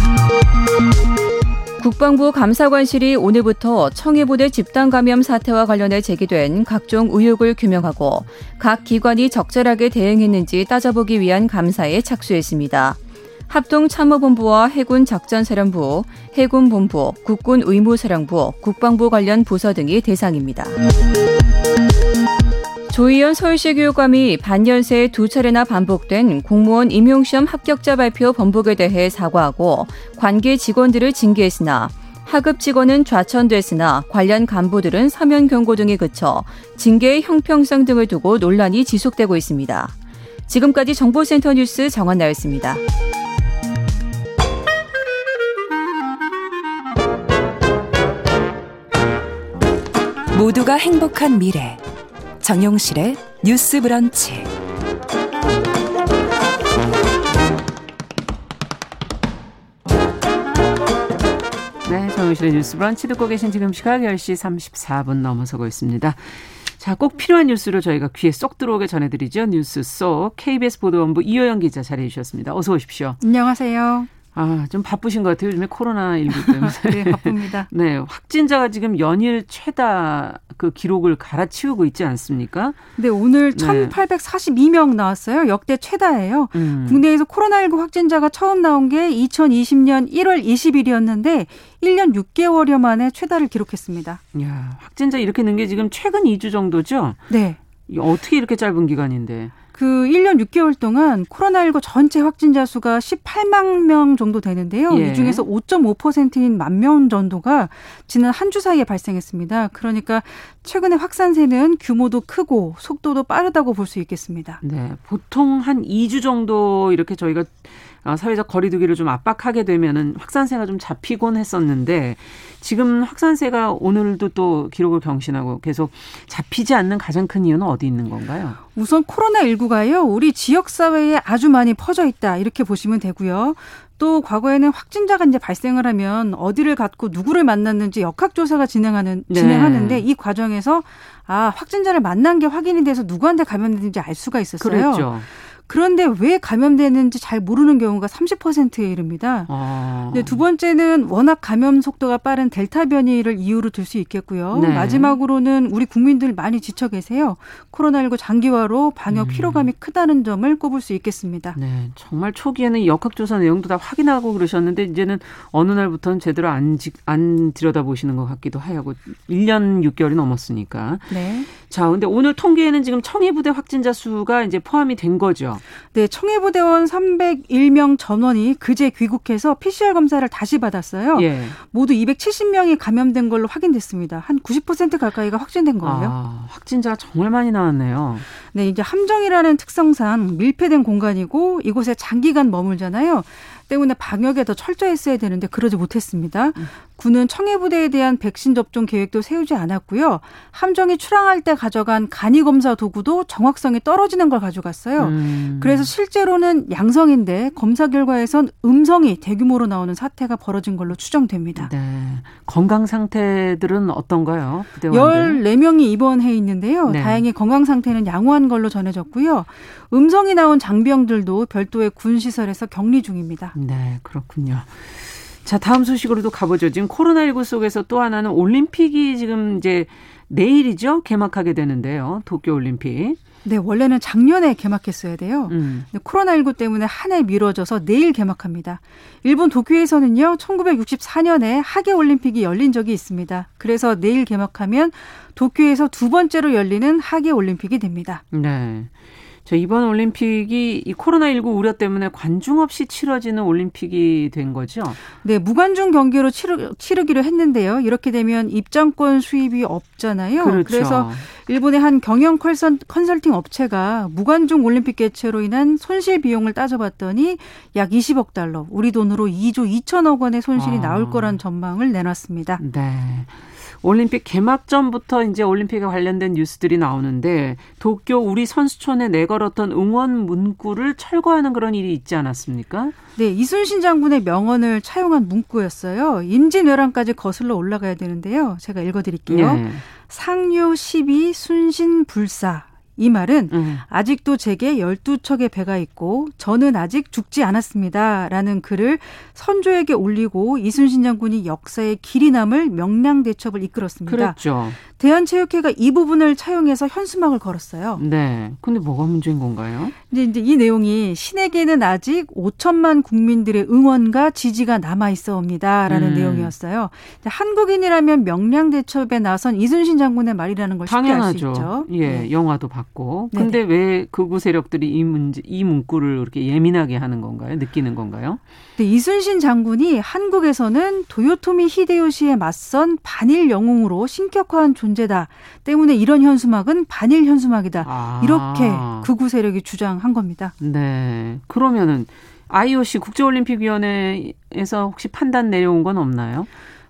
국방부 감사관실이 오늘부터 청해부대 집단 감염 사태와 관련해 제기된 각종 의혹을 규명하고 각 기관이 적절하게 대응했는지 따져보기 위한 감사에 착수했습니다. 합동참모본부와 해군작전사령부, 해군본부, 국군의무사령부, 국방부 관련 부서 등이 대상입니다. 조희연 서울시 교육감이 반년 새에 두 차례나 반복된 공무원 임용시험 합격자 발표 번복에 대해 사과하고 관계 직원들을 징계했으나 하급 직원은 좌천됐으나 관련 간부들은 사면 경고 등에 그쳐 징계의 형평성 등을 두고 논란이 지속되고 있습니다. 지금까지 정보센터 뉴스 정한나였습니다. 모두가 행복한 미래 정용실의 뉴스 브런치. 네, 정용실의 뉴스 브런치 듣고 계신 지금 시각 10시 34분 넘어서고 있습니다. 자, 꼭 필요한 뉴스를 저희가 귀에 쏙 들어오게 전해드리죠. 뉴스 쏙 KBS 보도본부 이호영 기자 자리해 주셨습니다. 어서 오십시오. 안녕하세요. 아, 좀 바쁘신 것 같아요. 요즘에 코로나19 (laughs) 때문에. 네, 바쁩니다. (laughs) 네, 확진자가 지금 연일 최다 그 기록을 갈아치우고 있지 않습니까? 네, 오늘 네. 1,842명 나왔어요. 역대 최다예요. 음. 국내에서 코로나19 확진자가 처음 나온 게 2020년 1월 20일이었는데 1년 6개월여 만에 최다를 기록했습니다. 야, 확진자 이렇게 는 게 지금 최근 2주 정도죠? 네. 어떻게 이렇게 짧은 기간인데? 그 1년 6개월 동안 코로나19 전체 확진자 수가 18만 명 정도 되는데요. 예. 이 중에서 5.5%인 만 명 정도가 지난 한 주 사이에 발생했습니다. 그러니까 최근에 확산세는 규모도 크고 속도도 빠르다고 볼 수 있겠습니다. 네. 보통 한 2주 정도 이렇게 저희가 어, 사회적 거리두기를 좀 압박하게 되면은 확산세가 좀 잡히곤 했었는데 지금 확산세가 오늘도 또 기록을 경신하고 계속 잡히지 않는 가장 큰 이유는 어디 있는 건가요? 우선 코로나19가요. 우리 지역 사회에 아주 많이 퍼져 있다. 이렇게 보시면 되고요. 또 과거에는 확진자가 이제 발생을 하면 어디를 갔고 누구를 만났는지 역학조사가 진행하는 네. 진행하는데 이 과정에서 아 확진자를 만난 게 확인이 돼서 누구한테 감염됐는지 알 수가 있었어요. 그랬죠. 그런데 왜 감염되는지 잘 모르는 경우가 30%에 이릅니다. 아. 네, 두 번째는 워낙 감염 속도가 빠른 델타 변이를 이유로 들 수 있겠고요. 네. 마지막으로는 우리 국민들 많이 지쳐 계세요. 코로나19 장기화로 방역 음. 피로감이 크다는 점을 꼽을 수 있겠습니다. 네, 정말 초기에는 역학조사 내용도 다 확인하고 그러셨는데 이제는 어느 날부터는 제대로 안, 안 들여다보시는 것 같기도 하고 1년 6개월이 넘었으니까. 네. 자, 근데 오늘 통계에는 지금 청해부대 확진자 수가 이제 포함이 된 거죠. 네, 청해부대원 301명 전원이 그제 귀국해서 PCR 검사를 다시 받았어요. 예. 모두 270명이 감염된 걸로 확인됐습니다. 한 90% 가까이가 확진된 거예요. 아, 확진자 정말 많이 나왔네요. 네, 이제 함정이라는 특성상 밀폐된 공간이고 이곳에 장기간 머물잖아요. 때문에 방역에 더 철저했어야 되는데 그러지 못했습니다. 음. 군은 청해부대에 대한 백신 접종 계획도 세우지 않았고요. 함정이 출항할 때 가져간 간이 검사 도구도 정확성이 떨어지는 걸 가져갔어요. 음. 그래서 실제로는 양성인데 검사 결과에선 음성이 대규모로 나오는 사태가 벌어진 걸로 추정됩니다. 네. 건강 상태들은 어떤가요? 14명이 입원해 있는데요. 네. 다행히 건강 상태는 양호한 걸로 전해졌고요. 음성이 나온 장병들도 별도의 군 시설에서 격리 중입니다. 네, 그렇군요. 자, 다음 소식으로도 가보죠. 지금 코로나19 속에서 또 하나는 올림픽이 지금 이제 내일이죠. 개막하게 되는데요. 도쿄올림픽. 네, 원래는 작년에 개막했어야 돼요. 음. 코로나19 때문에 한 해 미뤄져서 내일 개막합니다. 일본 도쿄에서는요, 1964년에 하계올림픽이 열린 적이 있습니다. 그래서 내일 개막하면 도쿄에서 두 번째로 열리는 하계올림픽이 됩니다. 네. 자, 이번 올림픽이 이 코로나19 우려 때문에 관중 없이 치러지는 올림픽이 된 거죠? 네, 무관중 경기로 치르, 치르기로 했는데요. 이렇게 되면 입장권 수입이 없잖아요. 그렇죠. 그래서 일본의 한 경영 컨설팅 업체가 무관중 올림픽 개최로 인한 손실 비용을 따져봤더니 약 20억 달러, 우리 돈으로 2조 2천억 원의 손실이 아. 나올 거란 전망을 내놨습니다. 네. 올림픽 개막 전부터 이제 올림픽에 관련된 뉴스들이 나오는데 도쿄 우리 선수촌에 내걸었던 응원 문구를 철거하는 그런 일이 있지 않았습니까? 네, 이순신 장군의 명언을 차용한 문구였어요. 임진왜란까지 거슬러 올라가야 되는데요. 제가 읽어드릴게요. 네. 상류 12 순신 불사 이 말은 음. 아직도 제게 12척의 배가 있고 저는 아직 죽지 않았습니다. 라는 글을 선조에게 올리고 이순신 장군이 역사의 길이 남을 명량대첩을 이끌었습니다. 그렇죠. 대한체육회가 이 부분을 차용해서 현수막을 걸었어요. 네. 근데 뭐가 문제인 건가요? 이제, 이제 이 내용이 신에게는 아직 5천만 국민들의 응원과 지지가 남아 있어옵니다. 라는 음. 내용이었어요. 한국인이라면 명량 대첩에 나선 이순신 장군의 말이라는 걸 쉽게 알수 있죠. 예, 네. 영화도 봤고. 근데 왜 극우 세력들이 이 문제, 이 문구를 그렇게 예민하게 하는 건가요? 느끼는 건가요? 네, 이순신 장군이 한국에서는 도요토미 히데요시에 맞선 반일 영웅으로 신격화한 존재 존재다 때문에 이런 현수막은 반일 현수막이다. 아. 이렇게 극우 세력이 주장한 겁니다. 네. 그러면은 IOC 국제올림픽위원회에서 혹시 판단 내려온 건 없나요?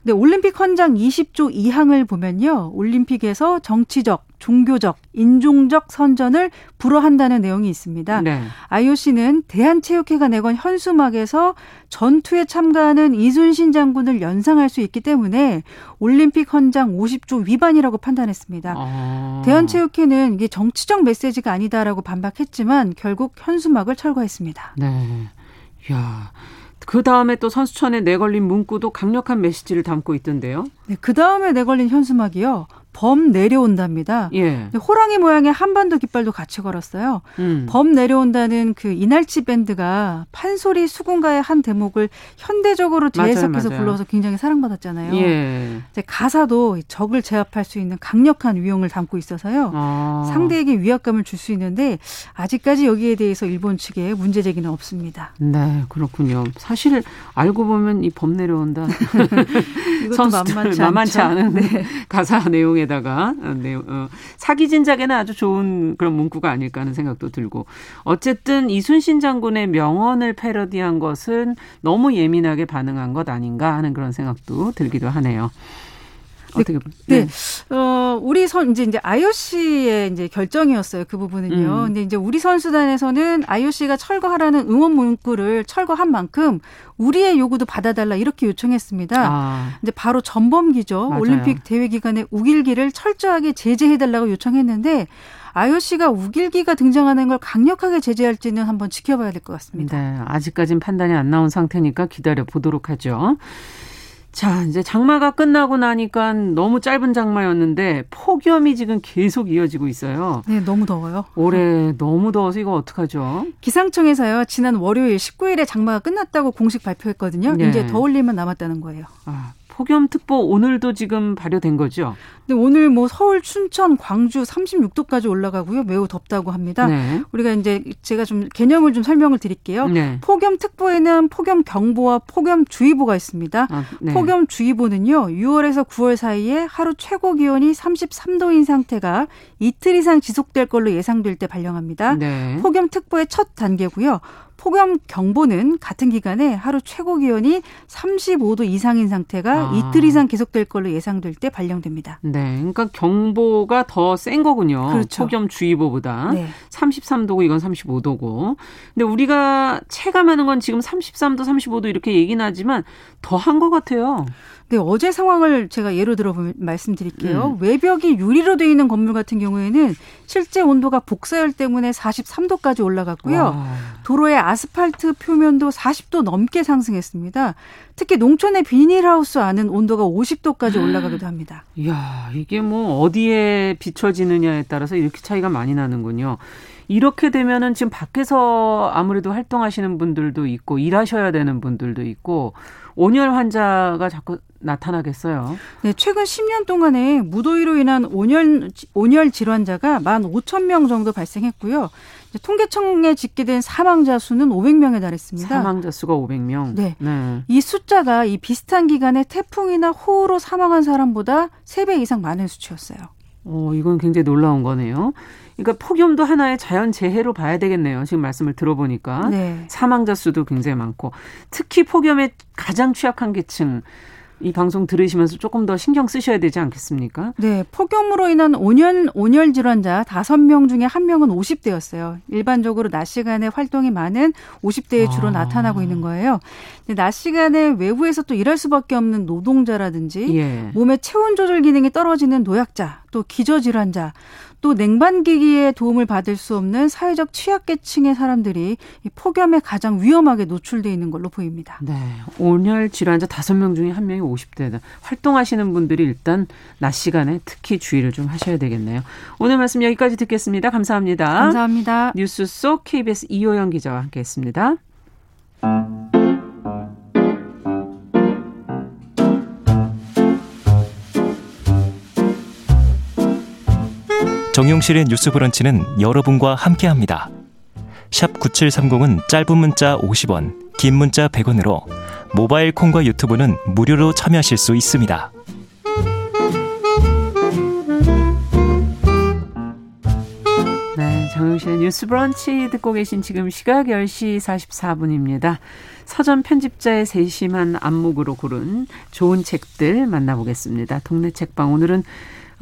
네, 올림픽 헌장 20조 2항을 보면요. 올림픽에서 정치적, 종교적, 인종적 선전을 불허한다는 내용이 있습니다. 네. IOC는 대한체육회가 내건 현수막에서 전투에 참가하는 이순신 장군을 연상할 수 있기 때문에 올림픽 헌장 50조 위반이라고 판단했습니다. 아. 대한체육회는 이게 정치적 메시지가 아니다라고 반박했지만 결국 현수막을 철거했습니다. 네. 야. 그 다음에 또 선수촌에 내걸린 문구도 강력한 메시지를 담고 있던데요. 네, 그 다음에 내걸린 현수막이요. 범 내려온답니다. 예. 호랑이 모양의 한반도 깃발도 같이 걸었어요. 음. 범 내려온다는 그 이날치 밴드가 판소리 수군가의 한 대목을 현대적으로 재해석해서. 불러서 굉장히 사랑받았잖아요. 예. 가사도 적을 제압할 수 있는 강력한 위용을 담고 있어서요. 아. 상대에게 위압감을 줄 수 있는데 아직까지 여기에 대해서 일본 측에 문제 제기는 없습니다. 네, 그렇군요. 사실 알고 보면 이 범 내려온다. (laughs) 선수들 만만치, 만만치 않은 네. 가사 내용에 내용에다가 어, 내용, 어, 사기 진작에는 아주 좋은 그런 문구가 아닐까 하는 생각도 들고 어쨌든 이순신 장군의 명언을 패러디한 것은 너무 예민하게 반응한 것 아닌가 하는 그런 생각도 들기도 하네요. 어떻게 네. 네. 어, 우리 선 이제 이제 IOC의 이제 결정이었어요. 그 부분은요. 음. 근데 이제 우리 선수단에서는 IOC가 철거하라는 응원 문구를 철거한 만큼 우리의 요구도 받아달라 이렇게 요청했습니다. 아. 이제 바로 전범기죠. 맞아요. 올림픽 대회 기간에 우길기를 철저하게 제재해달라고 요청했는데 IOC가 우길기가 등장하는 걸 강력하게 제재할지는 한번 지켜봐야 될 것 같습니다. 네, 아직까지는 판단이 안 나온 상태니까 기다려 보도록 하죠. 자, 이제 장마가 끝나고 나니까 너무 짧은 장마였는데 폭염이 지금 계속 이어지고 있어요. 네, 너무 더워요. 올해 너무 더워서 이거 어떡하죠? 기상청에서요, 지난 월요일 19일에 장마가 끝났다고 공식 발표했거든요. 네. 이제 더울 일만 남았다는 거예요. 아, 폭염특보 오늘도 지금 발효된 거죠? 네, 오늘 뭐 서울, 춘천, 광주 36도까지 올라가고요. 매우 덥다고 합니다. 네. 우리가 이제 제가 좀 개념을 좀 설명을 드릴게요. 네. 폭염특보에는 폭염경보와 폭염주의보가 있습니다. 아, 네. 폭염주의보는요. 6월에서 9월 사이에 하루 최고 기온이 33도인 상태가 이틀 이상 지속될 걸로 예상될 때 발령합니다. 네. 폭염특보의 첫 단계고요. 폭염 경보는 같은 기간에 하루 최고 기온이 35도 이상인 상태가 아. 이틀 이상 계속될 걸로 예상될 때 발령됩니다. 네. 그러니까 경보가 더 센 거군요. 그렇죠. 폭염 주의보보다. 네. 33도고 이건 35도고. 근데 우리가 체감하는 건 지금 33도, 35도 이렇게 얘기는 하지만 더 한 것 같아요. 네, 어제 상황을 제가 예로 들어 말씀드릴게요. 음. 외벽이 유리로 되어 있는 건물 같은 경우에는 실제 온도가 복사열 때문에 43도까지 올라갔고요. 와. 도로의 아스팔트 표면도 40도 넘게 상승했습니다. 특히 농촌의 비닐하우스 안은 온도가 50도까지 올라가기도 합니다. (gasps) 이야, 이게 뭐 어디에 비춰지느냐에 따라서 이렇게 차이가 많이 나는군요. 이렇게 되면은 지금 밖에서 아무래도 활동하시는 분들도 있고 일하셔야 되는 분들도 있고 온열 환자가 자꾸 나타나겠어요. 네, 최근 10년 동안에 무더위로 인한 온열 온열 질환자가 15,000명 정도 발생했고요. 통계청에 집계된 사망자 수는 500명에 달했습니다. 사망자 수가 500명. 네. 네. 이 숫자가 이 비슷한 기간에 태풍이나 호우로 사망한 사람보다 3배 이상 많은 수치였어요. 어, 이건 굉장히 놀라운 거네요. 그러니까 폭염도 하나의 자연 재해로 봐야 되겠네요. 지금 말씀을 들어보니까 네. 사망자 수도 굉장히 많고 특히 폭염에 가장 취약한 계층 이 방송 들으시면서 조금 더 신경 쓰셔야 되지 않겠습니까? 네, 폭염으로 인한 온열 온열 질환자 다섯 명 중에 한명은 50대였어요. 일반적으로 낮 시간에 활동이 많은 50대에 주로 아. 나타나고 있는 거예요. 낮 시간에 외부에서 또 일할 수밖에 없는 노동자라든지 예. 몸의 체온 조절 기능이 떨어지는 노약자, 또 기저 질환자, 또 냉방기기의 도움을 받을 수 없는 사회적 취약계층의 사람들이 이 폭염에 가장 위험하게 노출돼 있는 걸로 보입니다. 네. 온열 질환자 다섯 명 중에 한 명이 50대다. 활동하시는 분들이 일단 낮 시간에 특히 주의를 좀 하셔야 되겠네요. 오늘 말씀 여기까지 듣겠습니다. 감사합니다. 감사합니다. 뉴스 속 KBS 이호영 기자와 함께했습니다. 정용실의 뉴스 브런치는 여러분과 함께합니다. 샵 9730은 짧은 문자 50원, 긴 문자 100원으로 모바일 콩과 유튜브는 무료로 참여하실 수 있습니다. 네, 정용실의 뉴스 브런치 듣고 계신 지금 시각 10시 44분입니다. 서점 편집자의 세심한 안목으로 고른 좋은 책들 만나보겠습니다. 동네 책방 오늘은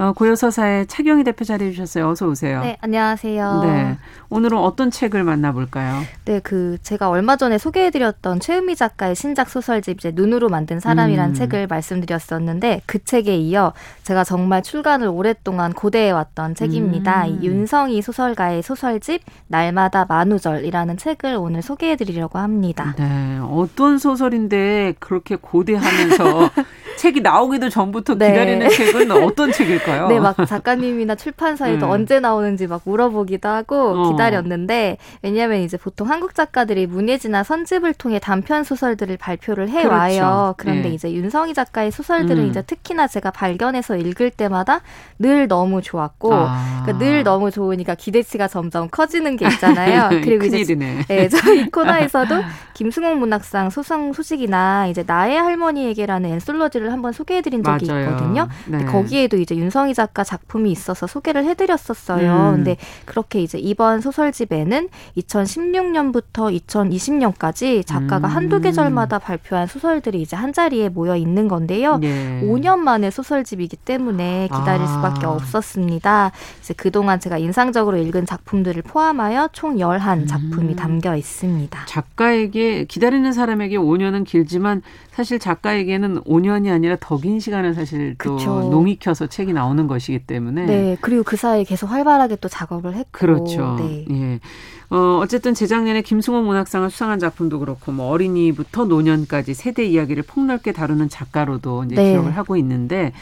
어, 고요서사의 차경희 대표 자리해 주셨어요. 어서 오세요. 네, 안녕하세요. 네. 오늘은 어떤 책을 만나볼까요? 네, 그 제가 얼마 전에 소개해드렸던 최은미 작가의 신작 소설집 이제 눈으로 만든 사람이라는 음. 책을 말씀드렸었는데 그 책에 이어 제가 정말 출간을 오랫동안 고대해 왔던 책입니다. 음. 윤성희 소설가의 소설집 날마다 만우절이라는 책을 오늘 소개해드리려고 합니다. 네, 어떤 소설인데 그렇게 고대하면서 (laughs) 책이 나오기도 전부터 네. 기다리는 책은 어떤 책일까요? 네, 막 작가님이나 출판사에도 음. 언제 나오는지 막 물어보기도 하고 어. 기다렸는데 왜냐하면 이제 보통 한국 작가들이 문예지나 선집을 통해 단편 소설들을 발표를 해 와요. 그렇죠. 그런데 네. 이제 윤성희 작가의 소설들은 음. 이제 특히나 제가 발견해서 읽을 때마다 늘 너무 좋았고 아. 그러니까 늘 너무 좋으니까 기대치가 점점 커지는 게 있잖아요. (laughs) 그리고 이제 네, 저희 코너에서도 김승옥 문학상 소상 소식이나 이제 나의 할머니에게라는 엔솔로지를 한번 소개해드린 적이 맞아요. 있거든요. 네. 거기에도 이제 윤성 희 작가 작품이 있어서 소개를 해드렸었어요. 음. 근데 그렇게 이제 이번 소설집에는 2016년부터 2020년까지 작가가 음. 한두 계절마다 발표한 소설들이 이제 한 자리에 모여 있는 건데요. 네. 5년 만에 소설집이기 때문에 기다릴 아. 수밖에 없었습니다. 이제 그동안 제가 인상적으로 읽은 작품들을 포함하여 총 11작품이 음. 담겨 있습니다. 작가에게 기다리는 사람에게 5년은 길지만 사실 작가에게는 5년이 아니라 더 긴 시간을 사실 또 그쵸. 농익혀서 책이 나 오는 것이기 때문에 네 그리고 그 사이 에 계속 활발하게 또 작업을 했고 그렇죠. 네. 예. 어, 어쨌든 재작년에 김승호 문학상을 수상한 작품도 그렇고 뭐 어린이부터 노년까지 세대 이야기를 폭넓게 다루는 작가로도 이제 네. 기억을 하고 있는데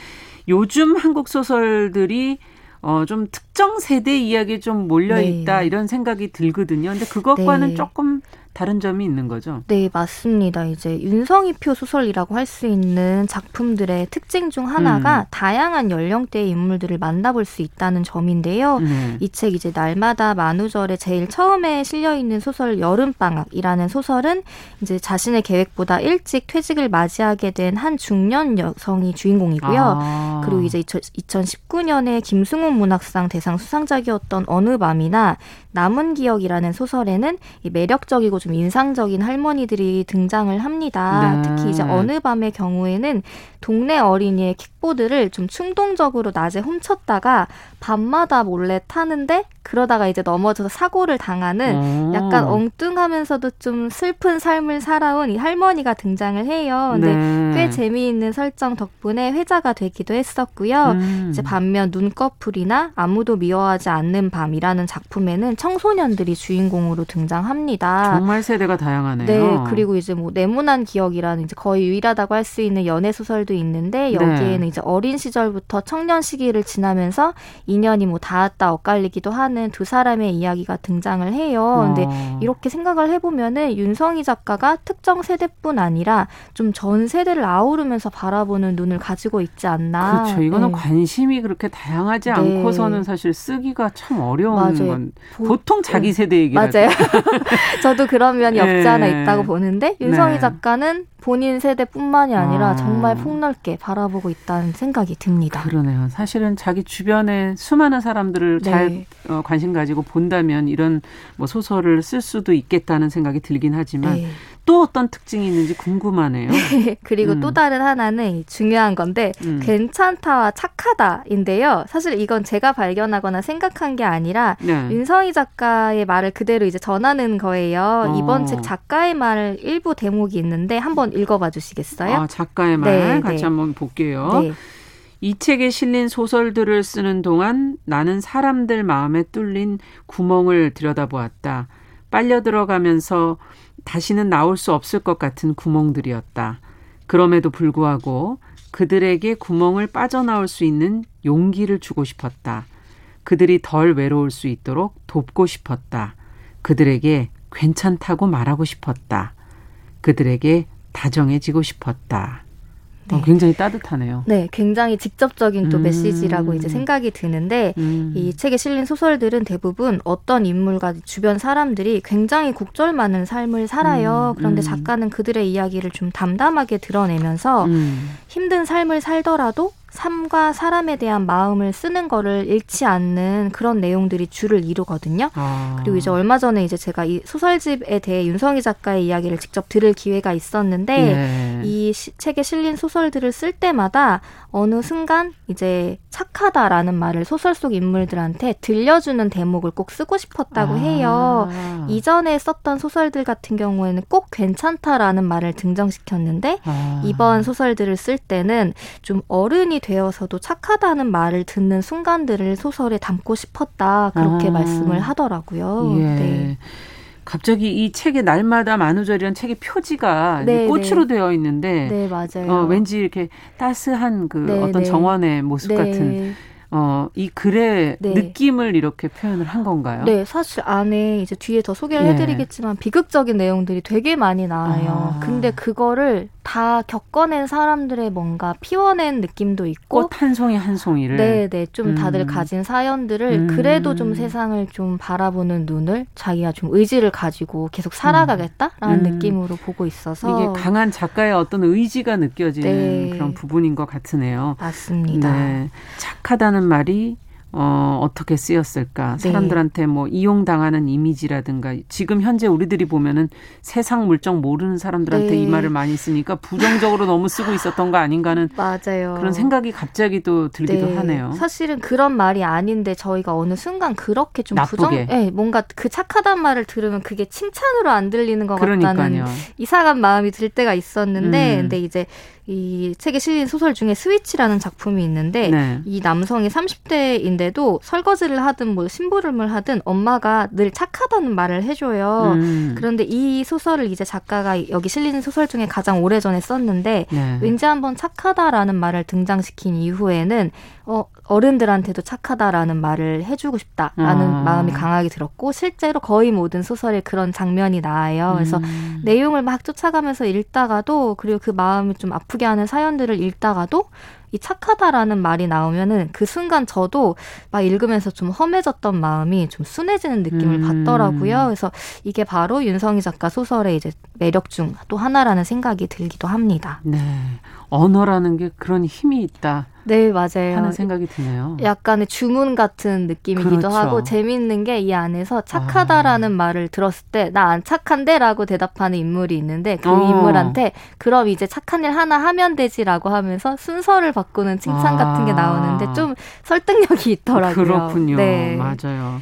요즘 한국 소설들이 어, 좀 특정 세대 이야기에 좀 몰려 있다 네. 이런 생각이 들거든요. 근데 그것과는 네. 조금 다른 점이 있는 거죠? 네, 맞습니다. 이제 윤성이표 소설이라고 할 수 있는 작품들의 특징 중 하나가 음. 다양한 연령대의 인물들을 만나볼 수 있다는 점인데요. 네. 이책 이제 날마다 만우절에 제일 처음에 실려 있는 소설 여름방학이라는 소설은 이제 자신의 계획보다 일찍 퇴직을 맞이하게 된 한 중년 여성이 주인공이고요. 아. 그리고 이제 2019년에 김승훈 문학상 대상 수상작이었던 어느 밤이나 남은 기억이라는 소설에는 매력적이고 좀 인상적인 할머니들이 등장을 합니다. 네. 특히 이제 어느 밤의 경우에는 동네 어린이의 킥보드를 좀 충동적으로 낮에 훔쳤다가 밤마다 몰래 타는데 그러다가 이제 넘어져서 사고를 당하는 오. 약간 엉뚱하면서도 좀 슬픈 삶을 살아온 이 할머니가 등장을 해요. 근데 네. 꽤 재미있는 설정 덕분에 회자가 되기도 했었고요. 음. 이제 반면 눈꺼풀이나 아무도 미워하지 않는 밤이라는 작품에는 청소년들이 주인공으로 등장합니다. 정말 세대가 다양하네요. 네, 그리고 이제 뭐 네모난 기억이라는 이제 거의 유일하다고 할 수 있는 연애 소설도 있는데 여기에는 네. 이제 어린 시절부터 청년 시기를 지나면서 인연이 뭐 닿았다 엇갈리기도 하는 두 사람의 이야기가 등장을 해요. 근데 어. 이렇게 생각을 해보면은 윤성희 작가가 특정 세대뿐 아니라 좀 전 세대를 아우르면서 바라보는 눈을 가지고 있지 않나. 그렇죠. 이거는 네. 관심이 그렇게 다양하지 네. 않고서는 사실 쓰기가 참 어려운 맞아요. 건 보통 자기 세대 얘기 맞아요. (laughs) 저도 그런 면이 없지 않아 네. 있다고 보는데 윤성희 네. 작가는 본인 세대뿐만이 아니라 아. 정말 폭넓게 바라보고 있다는 생각이 듭니다. 그러네요. 사실은 자기 주변에 수많은 사람들을 네. 잘 어, 관심 가지고 본다면 이런 뭐 소설을 쓸 수도 있겠다는 생각이 들긴 하지만 네. 또 어떤 특징이 있는지 궁금하네요. (laughs) 그리고 음. 또 다른 하나는 중요한 건데 음. 괜찮다와 착하다인데요. 사실 이건 제가 발견하거나 생각한 게 아니라 네. 윤성희 작가의 말을 그대로 이제 전하는 거예요. 어. 이번 책 작가의 말 일부 대목이 있는데 한번 읽어봐 주시겠어요? 아, 작가의 말 네, 같이 네. 한번 볼게요. 네. 이 책에 실린 소설들을 쓰는 동안 나는 사람들 마음에 뚫린 구멍을 들여다보았다. 빨려 들어가면서 다시는 나올 수 없을 것 같은 구멍들이었다. 그럼에도 불구하고 그들에게 구멍을 빠져나올 수 있는 용기를 주고 싶었다. 그들이 덜 외로울 수 있도록 돕고 싶었다. 그들에게 괜찮다고 말하고 싶었다. 그들에게 다정해지고 싶었다. 어, 네. 어, 굉장히 따뜻하네요. 네, 굉장히 직접적인 또 음. 메시지라고 이제 생각이 드는데 음. 이 책에 실린 소설들은 대부분 어떤 인물과 주변 사람들이 굉장히 곡절 많은 삶을 살아요. 음. 그런데 음. 작가는 그들의 이야기를 좀 담담하게 드러내면서 음. 힘든 삶을 살더라도 삶과 사람에 대한 마음을 쓰는 거를 잃지 않는 그런 내용들이 주를 이루거든요. 아. 그리고 이제 얼마 전에 이제 제가 이 소설집에 대해 윤성희 작가의 이야기를 직접 들을 기회가 있었는데 네. 이 시, 책에 실린 소설들을 쓸 때마다 어느 순간 이제 착하다라는 말을 소설 속 인물들한테 들려주는 대목을 꼭 쓰고 싶었다고 아. 해요. 이전에 썼던 소설들 같은 경우에는 꼭 괜찮다라는 말을 등장시켰는데 아. 이번 소설들을 쓸 때는 좀 어른이 되어서도 착하다는 말을 듣는 순간들을 소설에 담고 싶었다 그렇게 아. 말씀을 하더라고요. 예. 네. 갑자기 이 책의 날마다 만우절이라는 책의 표지가 네, 꽃으로 네. 되어 있는데 네, 맞아요. 어, 왠지 이렇게 따스한 그 네, 어떤 네. 정원의 모습 네. 같은 어, 이 글의 네. 느낌을 이렇게 표현을 한 건가요? 네, 사실 안에 이제 뒤에 더 소개를 예. 해드리겠지만 비극적인 내용들이 되게 많이 나와요. 아. 근데 그거를 다 겪어낸 사람들의 뭔가 피워낸 느낌도 있고 꽃 한 송이 한 송이를 네, 네, 좀 다들 음. 가진 사연들을 음. 그래도 좀 세상을 좀 바라보는 눈을 자기가 좀 의지를 가지고 계속 살아가겠다라는 음. 느낌으로 보고 있어서 이게 강한 작가의 어떤 의지가 느껴지는 네. 그런 부분인 것 같으네요. 맞습니다. 네. 착하다는 말이 어, 어떻게 쓰였을까? 네. 사람들한테 뭐 이용당하는 이미지라든가 지금 현재 우리들이 보면은 세상 물정 모르는 사람들한테 네. 이 말을 많이 쓰니까 부정적으로 너무 쓰고 있었던 거 아닌가는 (laughs) 맞아요. 그런 생각이 갑자기 또 들기도 네. 하네요. 사실은 그런 말이 아닌데 저희가 어느 순간 그렇게 좀 나쁘게. 부정, 네, 뭔가 그 착하단 말을 들으면 그게 칭찬으로 안 들리는 것 그러니까요. 같다는 이상한 마음이 들 때가 있었는데, 음. 근데 이제 이 책에 실린 소설 중에 스위치라는 작품이 있는데 네. 이 남성이 30대인데도 설거지를 하든 뭐 심부름을 하든 엄마가 늘 착하다는 말을 해줘요. 음. 그런데 이 소설을 이제 작가가 여기 실린 소설 중에 가장 오래전에 썼는데 네. 왠지 한번 착하다라는 말을 등장시킨 이후에는 어, 어른들한테도 착하다라는 말을 해주고 싶다라는 아. 마음이 강하게 들었고 실제로 거의 모든 소설에 그런 장면이 나와요. 그래서 음. 내용을 막 쫓아가면서 읽다가도 그리고 그 마음을 좀 아프게 하는 사연들을 읽다가도 이 착하다라는 말이 나오면은 그 순간 저도 막 읽으면서 좀 험해졌던 마음이 좀 순해지는 느낌을 음. 받더라고요. 그래서 이게 바로 윤성희 작가 소설의 이제 매력 중 또 하나라는 생각이 들기도 합니다. 네. 언어라는 게 그런 힘이 있다. 네, 맞아요. 하는 생각이 드네요. 약간의 주문 같은 느낌이기도 그렇죠. 하고 재밌는 게 이 안에서 착하다라는 아. 말을 들었을 때 나 안 착한데라고 대답하는 인물이 있는데 그 어. 인물한테 그럼 이제 착한 일 하나 하면 되지라고 하면서 순서를 바꾸는 칭찬 아. 같은 게 나오는데 좀 설득력이 있더라고요. 그렇군요. 네. 맞아요.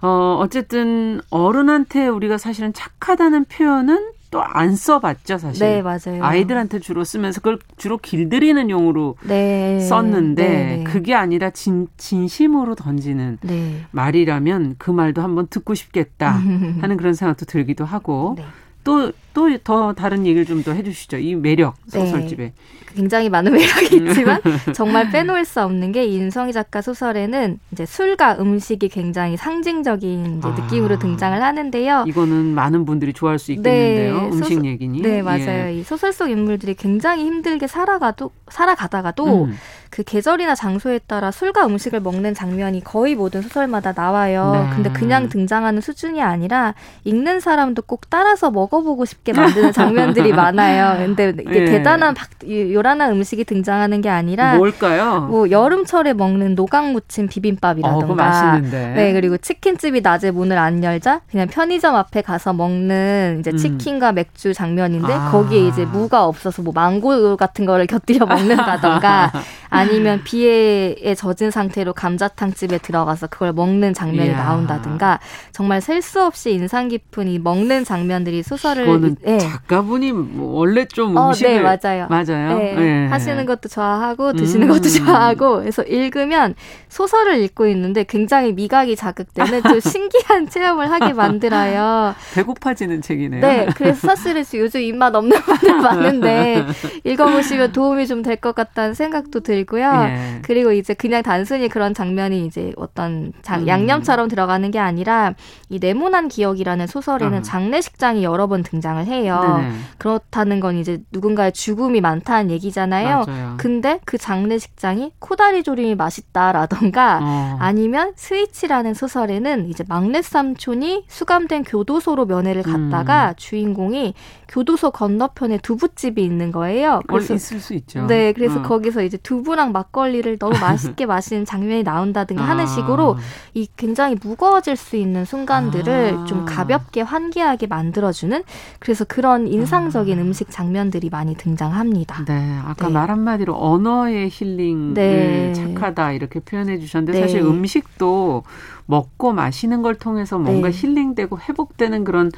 어, 어쨌든 어른한테 우리가 사실은 착하다는 표현은 또 안 써봤죠 사실. 네 맞아요. 아이들한테 주로 쓰면서 그걸 주로 길들이는 용으로 네. 썼는데 네, 네. 그게 아니라 진, 진심으로 던지는 네. 말이라면 그 말도 한번 듣고 싶겠다 (laughs) 하는 그런 생각도 들기도 하고 네. 또 또 더 다른 얘기를 좀 더 해주시죠. 이 매력 네. 소설집에. 네. 굉장히 많은 매력이 있지만 (laughs) 정말 빼놓을 수 없는 게 인성희 작가 소설에는 이제 술과 음식이 굉장히 상징적인 아, 느낌으로 등장을 하는데요. 이거는 많은 분들이 좋아할 수 있겠는데요. 네, 음식 소설, 얘기니. 네 맞아요. 예. 이 소설 속 인물들이 굉장히 힘들게 살아가도 살아가다가도 음. 그 계절이나 장소에 따라 술과 음식을 먹는 장면이 거의 모든 소설마다 나와요. 네. 근데 그냥 등장하는 수준이 아니라 읽는 사람도 꼭 따라서 먹어보고 싶게 만드는 장면들이 (laughs) 많아요. 근데 이게 네. 대단한 박, 요란한 음식이 등장하는 게 아니라 뭘까요? 뭐 여름철에 먹는 노각 무침 비빔밥이라던가 어, 네 그리고 치킨집이 낮에 문을 안 열자 그냥 편의점 앞에 가서 먹는 이제 음. 치킨과 맥주 장면인데 아. 거기에 이제 무가 없어서 뭐 망고 같은 거를 곁들여 (laughs) 먹는다던가 아니면 비에 젖은 상태로 감자탕집에 들어가서 그걸 먹는 장면이 이야. 나온다든가 정말 셀 수 없이 인상 깊은 이 먹는 장면들이 소설을 그거는 네. 작가분이 뭐 원래 좀 음식을 어, 네, 맞아요. 맞아요. 네. 네. 하시는 것도 좋아하고 드시는 음. 것도 좋아하고 그래서 읽으면 소설을 읽고 있는데 굉장히 미각이 자극되는 좀 (laughs) 신기한 체험을 하게 만들어요. (laughs) 배고파지는 책이네요. 네, 그래서 사실은 요즘 입맛 없는 분들 (laughs) 많은데 읽어보시면 도움이 좀 될 것 같다는 생각도 들고. 들고요. 예. 그리고 이제 그냥 단순히 그런 장면이 이제 어떤 장, 음. 양념처럼 들어가는 게 아니라 이 네모난 기억이라는 소설에는 어. 장례식장이 여러 번 등장을 해요. 네네. 그렇다는 건 이제 누군가의 죽음이 많다는 얘기잖아요. 맞아요. 근데 그 장례식장이 코다리 조림이 맛있다라던가 어. 아니면 스위치라는 소설에는 이제 막내 삼촌이 수감된 교도소로 면회를 갔다가 음. 주인공이 교도소 건너편에 두부집이 있는 거예요. 그래서 있을 수 있죠. 네, 그래서 어. 거기서 이제 두부랑 막걸리를 너무 (laughs) 맛있게 마시는 장면이 나온다든가 아. 하는 식으로 이 굉장히 무거워질 수 있는 순간들을 아. 좀 가볍게 환기하게 만들어주는 그래서 그런 인상적인 아. 음식 장면들이 많이 등장합니다. 네, 아까 네. 말 한마디로 언어의 힐링을 네. 착하다 이렇게 표현해 주셨는데 네. 사실 음식도 먹고 마시는 걸 통해서 뭔가 네. 힐링되고 회복되는 그런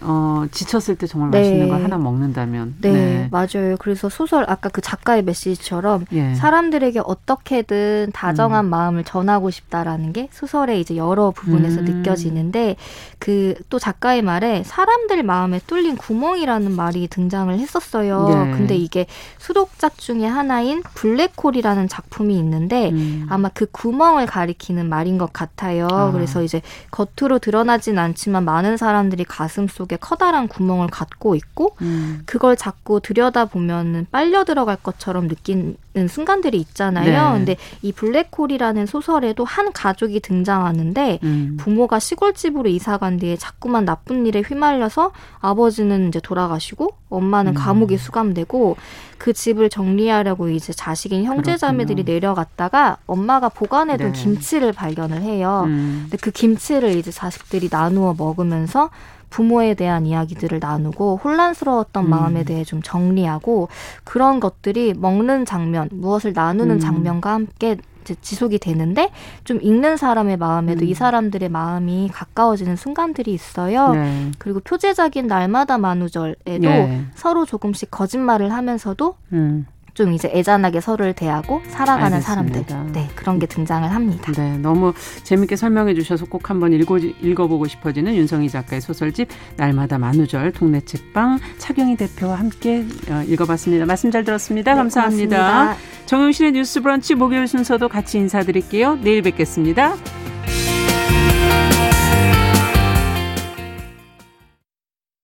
어, 지쳤을 때 정말 맛있는 네. 걸 하나 먹는다면. 네, 네, 맞아요. 그래서 소설 아까 그 작가의 메시지처럼 예. 사람들에게 어떻게든 다정한 음. 마음을 전하고 싶다라는 게 소설의 이제 여러 부분에서 음. 느껴지는데 그 또 작가의 말에 사람들 마음에 뚫린 구멍이라는 말이 등장을 했었어요. 예. 근데 이게 수록작 중에 하나인 블랙홀이라는 작품이 있는데 음. 아마 그 구멍을 가리키는 말인 것 같아요. 아. 그래서 이제 겉으로 드러나진 않지만 많은 사람들이 가슴 속 속에 커다란 구멍을 갖고 있고 음. 그걸 자꾸 들여다 보면은 빨려 들어갈 것처럼 느끼는 순간들이 있잖아요. 네. 근데 이 블랙홀이라는 소설에도 한 가족이 등장하는데 음. 부모가 시골집으로 이사 간 뒤에 자꾸만 나쁜 일에 휘말려서 아버지는 이제 돌아가시고 엄마는 음. 감옥에 수감되고 그 집을 정리하려고 이제 자식인 형제자매들이 내려갔다가 엄마가 보관해둔 네. 김치를 발견을 해요. 음. 근데 그 김치를 이제 자식들이 나누어 먹으면서 부모에 대한 이야기들을 나누고 혼란스러웠던 음. 마음에 대해 좀 정리하고 그런 것들이 먹는 장면, 무엇을 나누는 음. 장면과 함께 지속이 되는데 좀 읽는 사람의 마음에도 음. 이 사람들의 마음이 가까워지는 순간들이 있어요. 네. 그리고 표제적인 날마다 만우절에도 네. 서로 조금씩 거짓말을 하면서도 음. 좀 이제 애잔하게 서로를 대하고 살아가는 알겠습니다. 사람들. 네, 그런 게 등장을 합니다. 네, 너무 재밌게 설명해 주셔서 꼭 한번 읽어, 읽어보고 싶어지는 윤성희 작가의 소설집 날마다 만우절 동네 책방 차경희 대표와 함께 어, 읽어봤습니다. 말씀 잘 들었습니다. 네, 감사합니다. 정용실의 뉴스 브런치 목요일 순서도 같이 인사드릴게요. 내일 뵙겠습니다.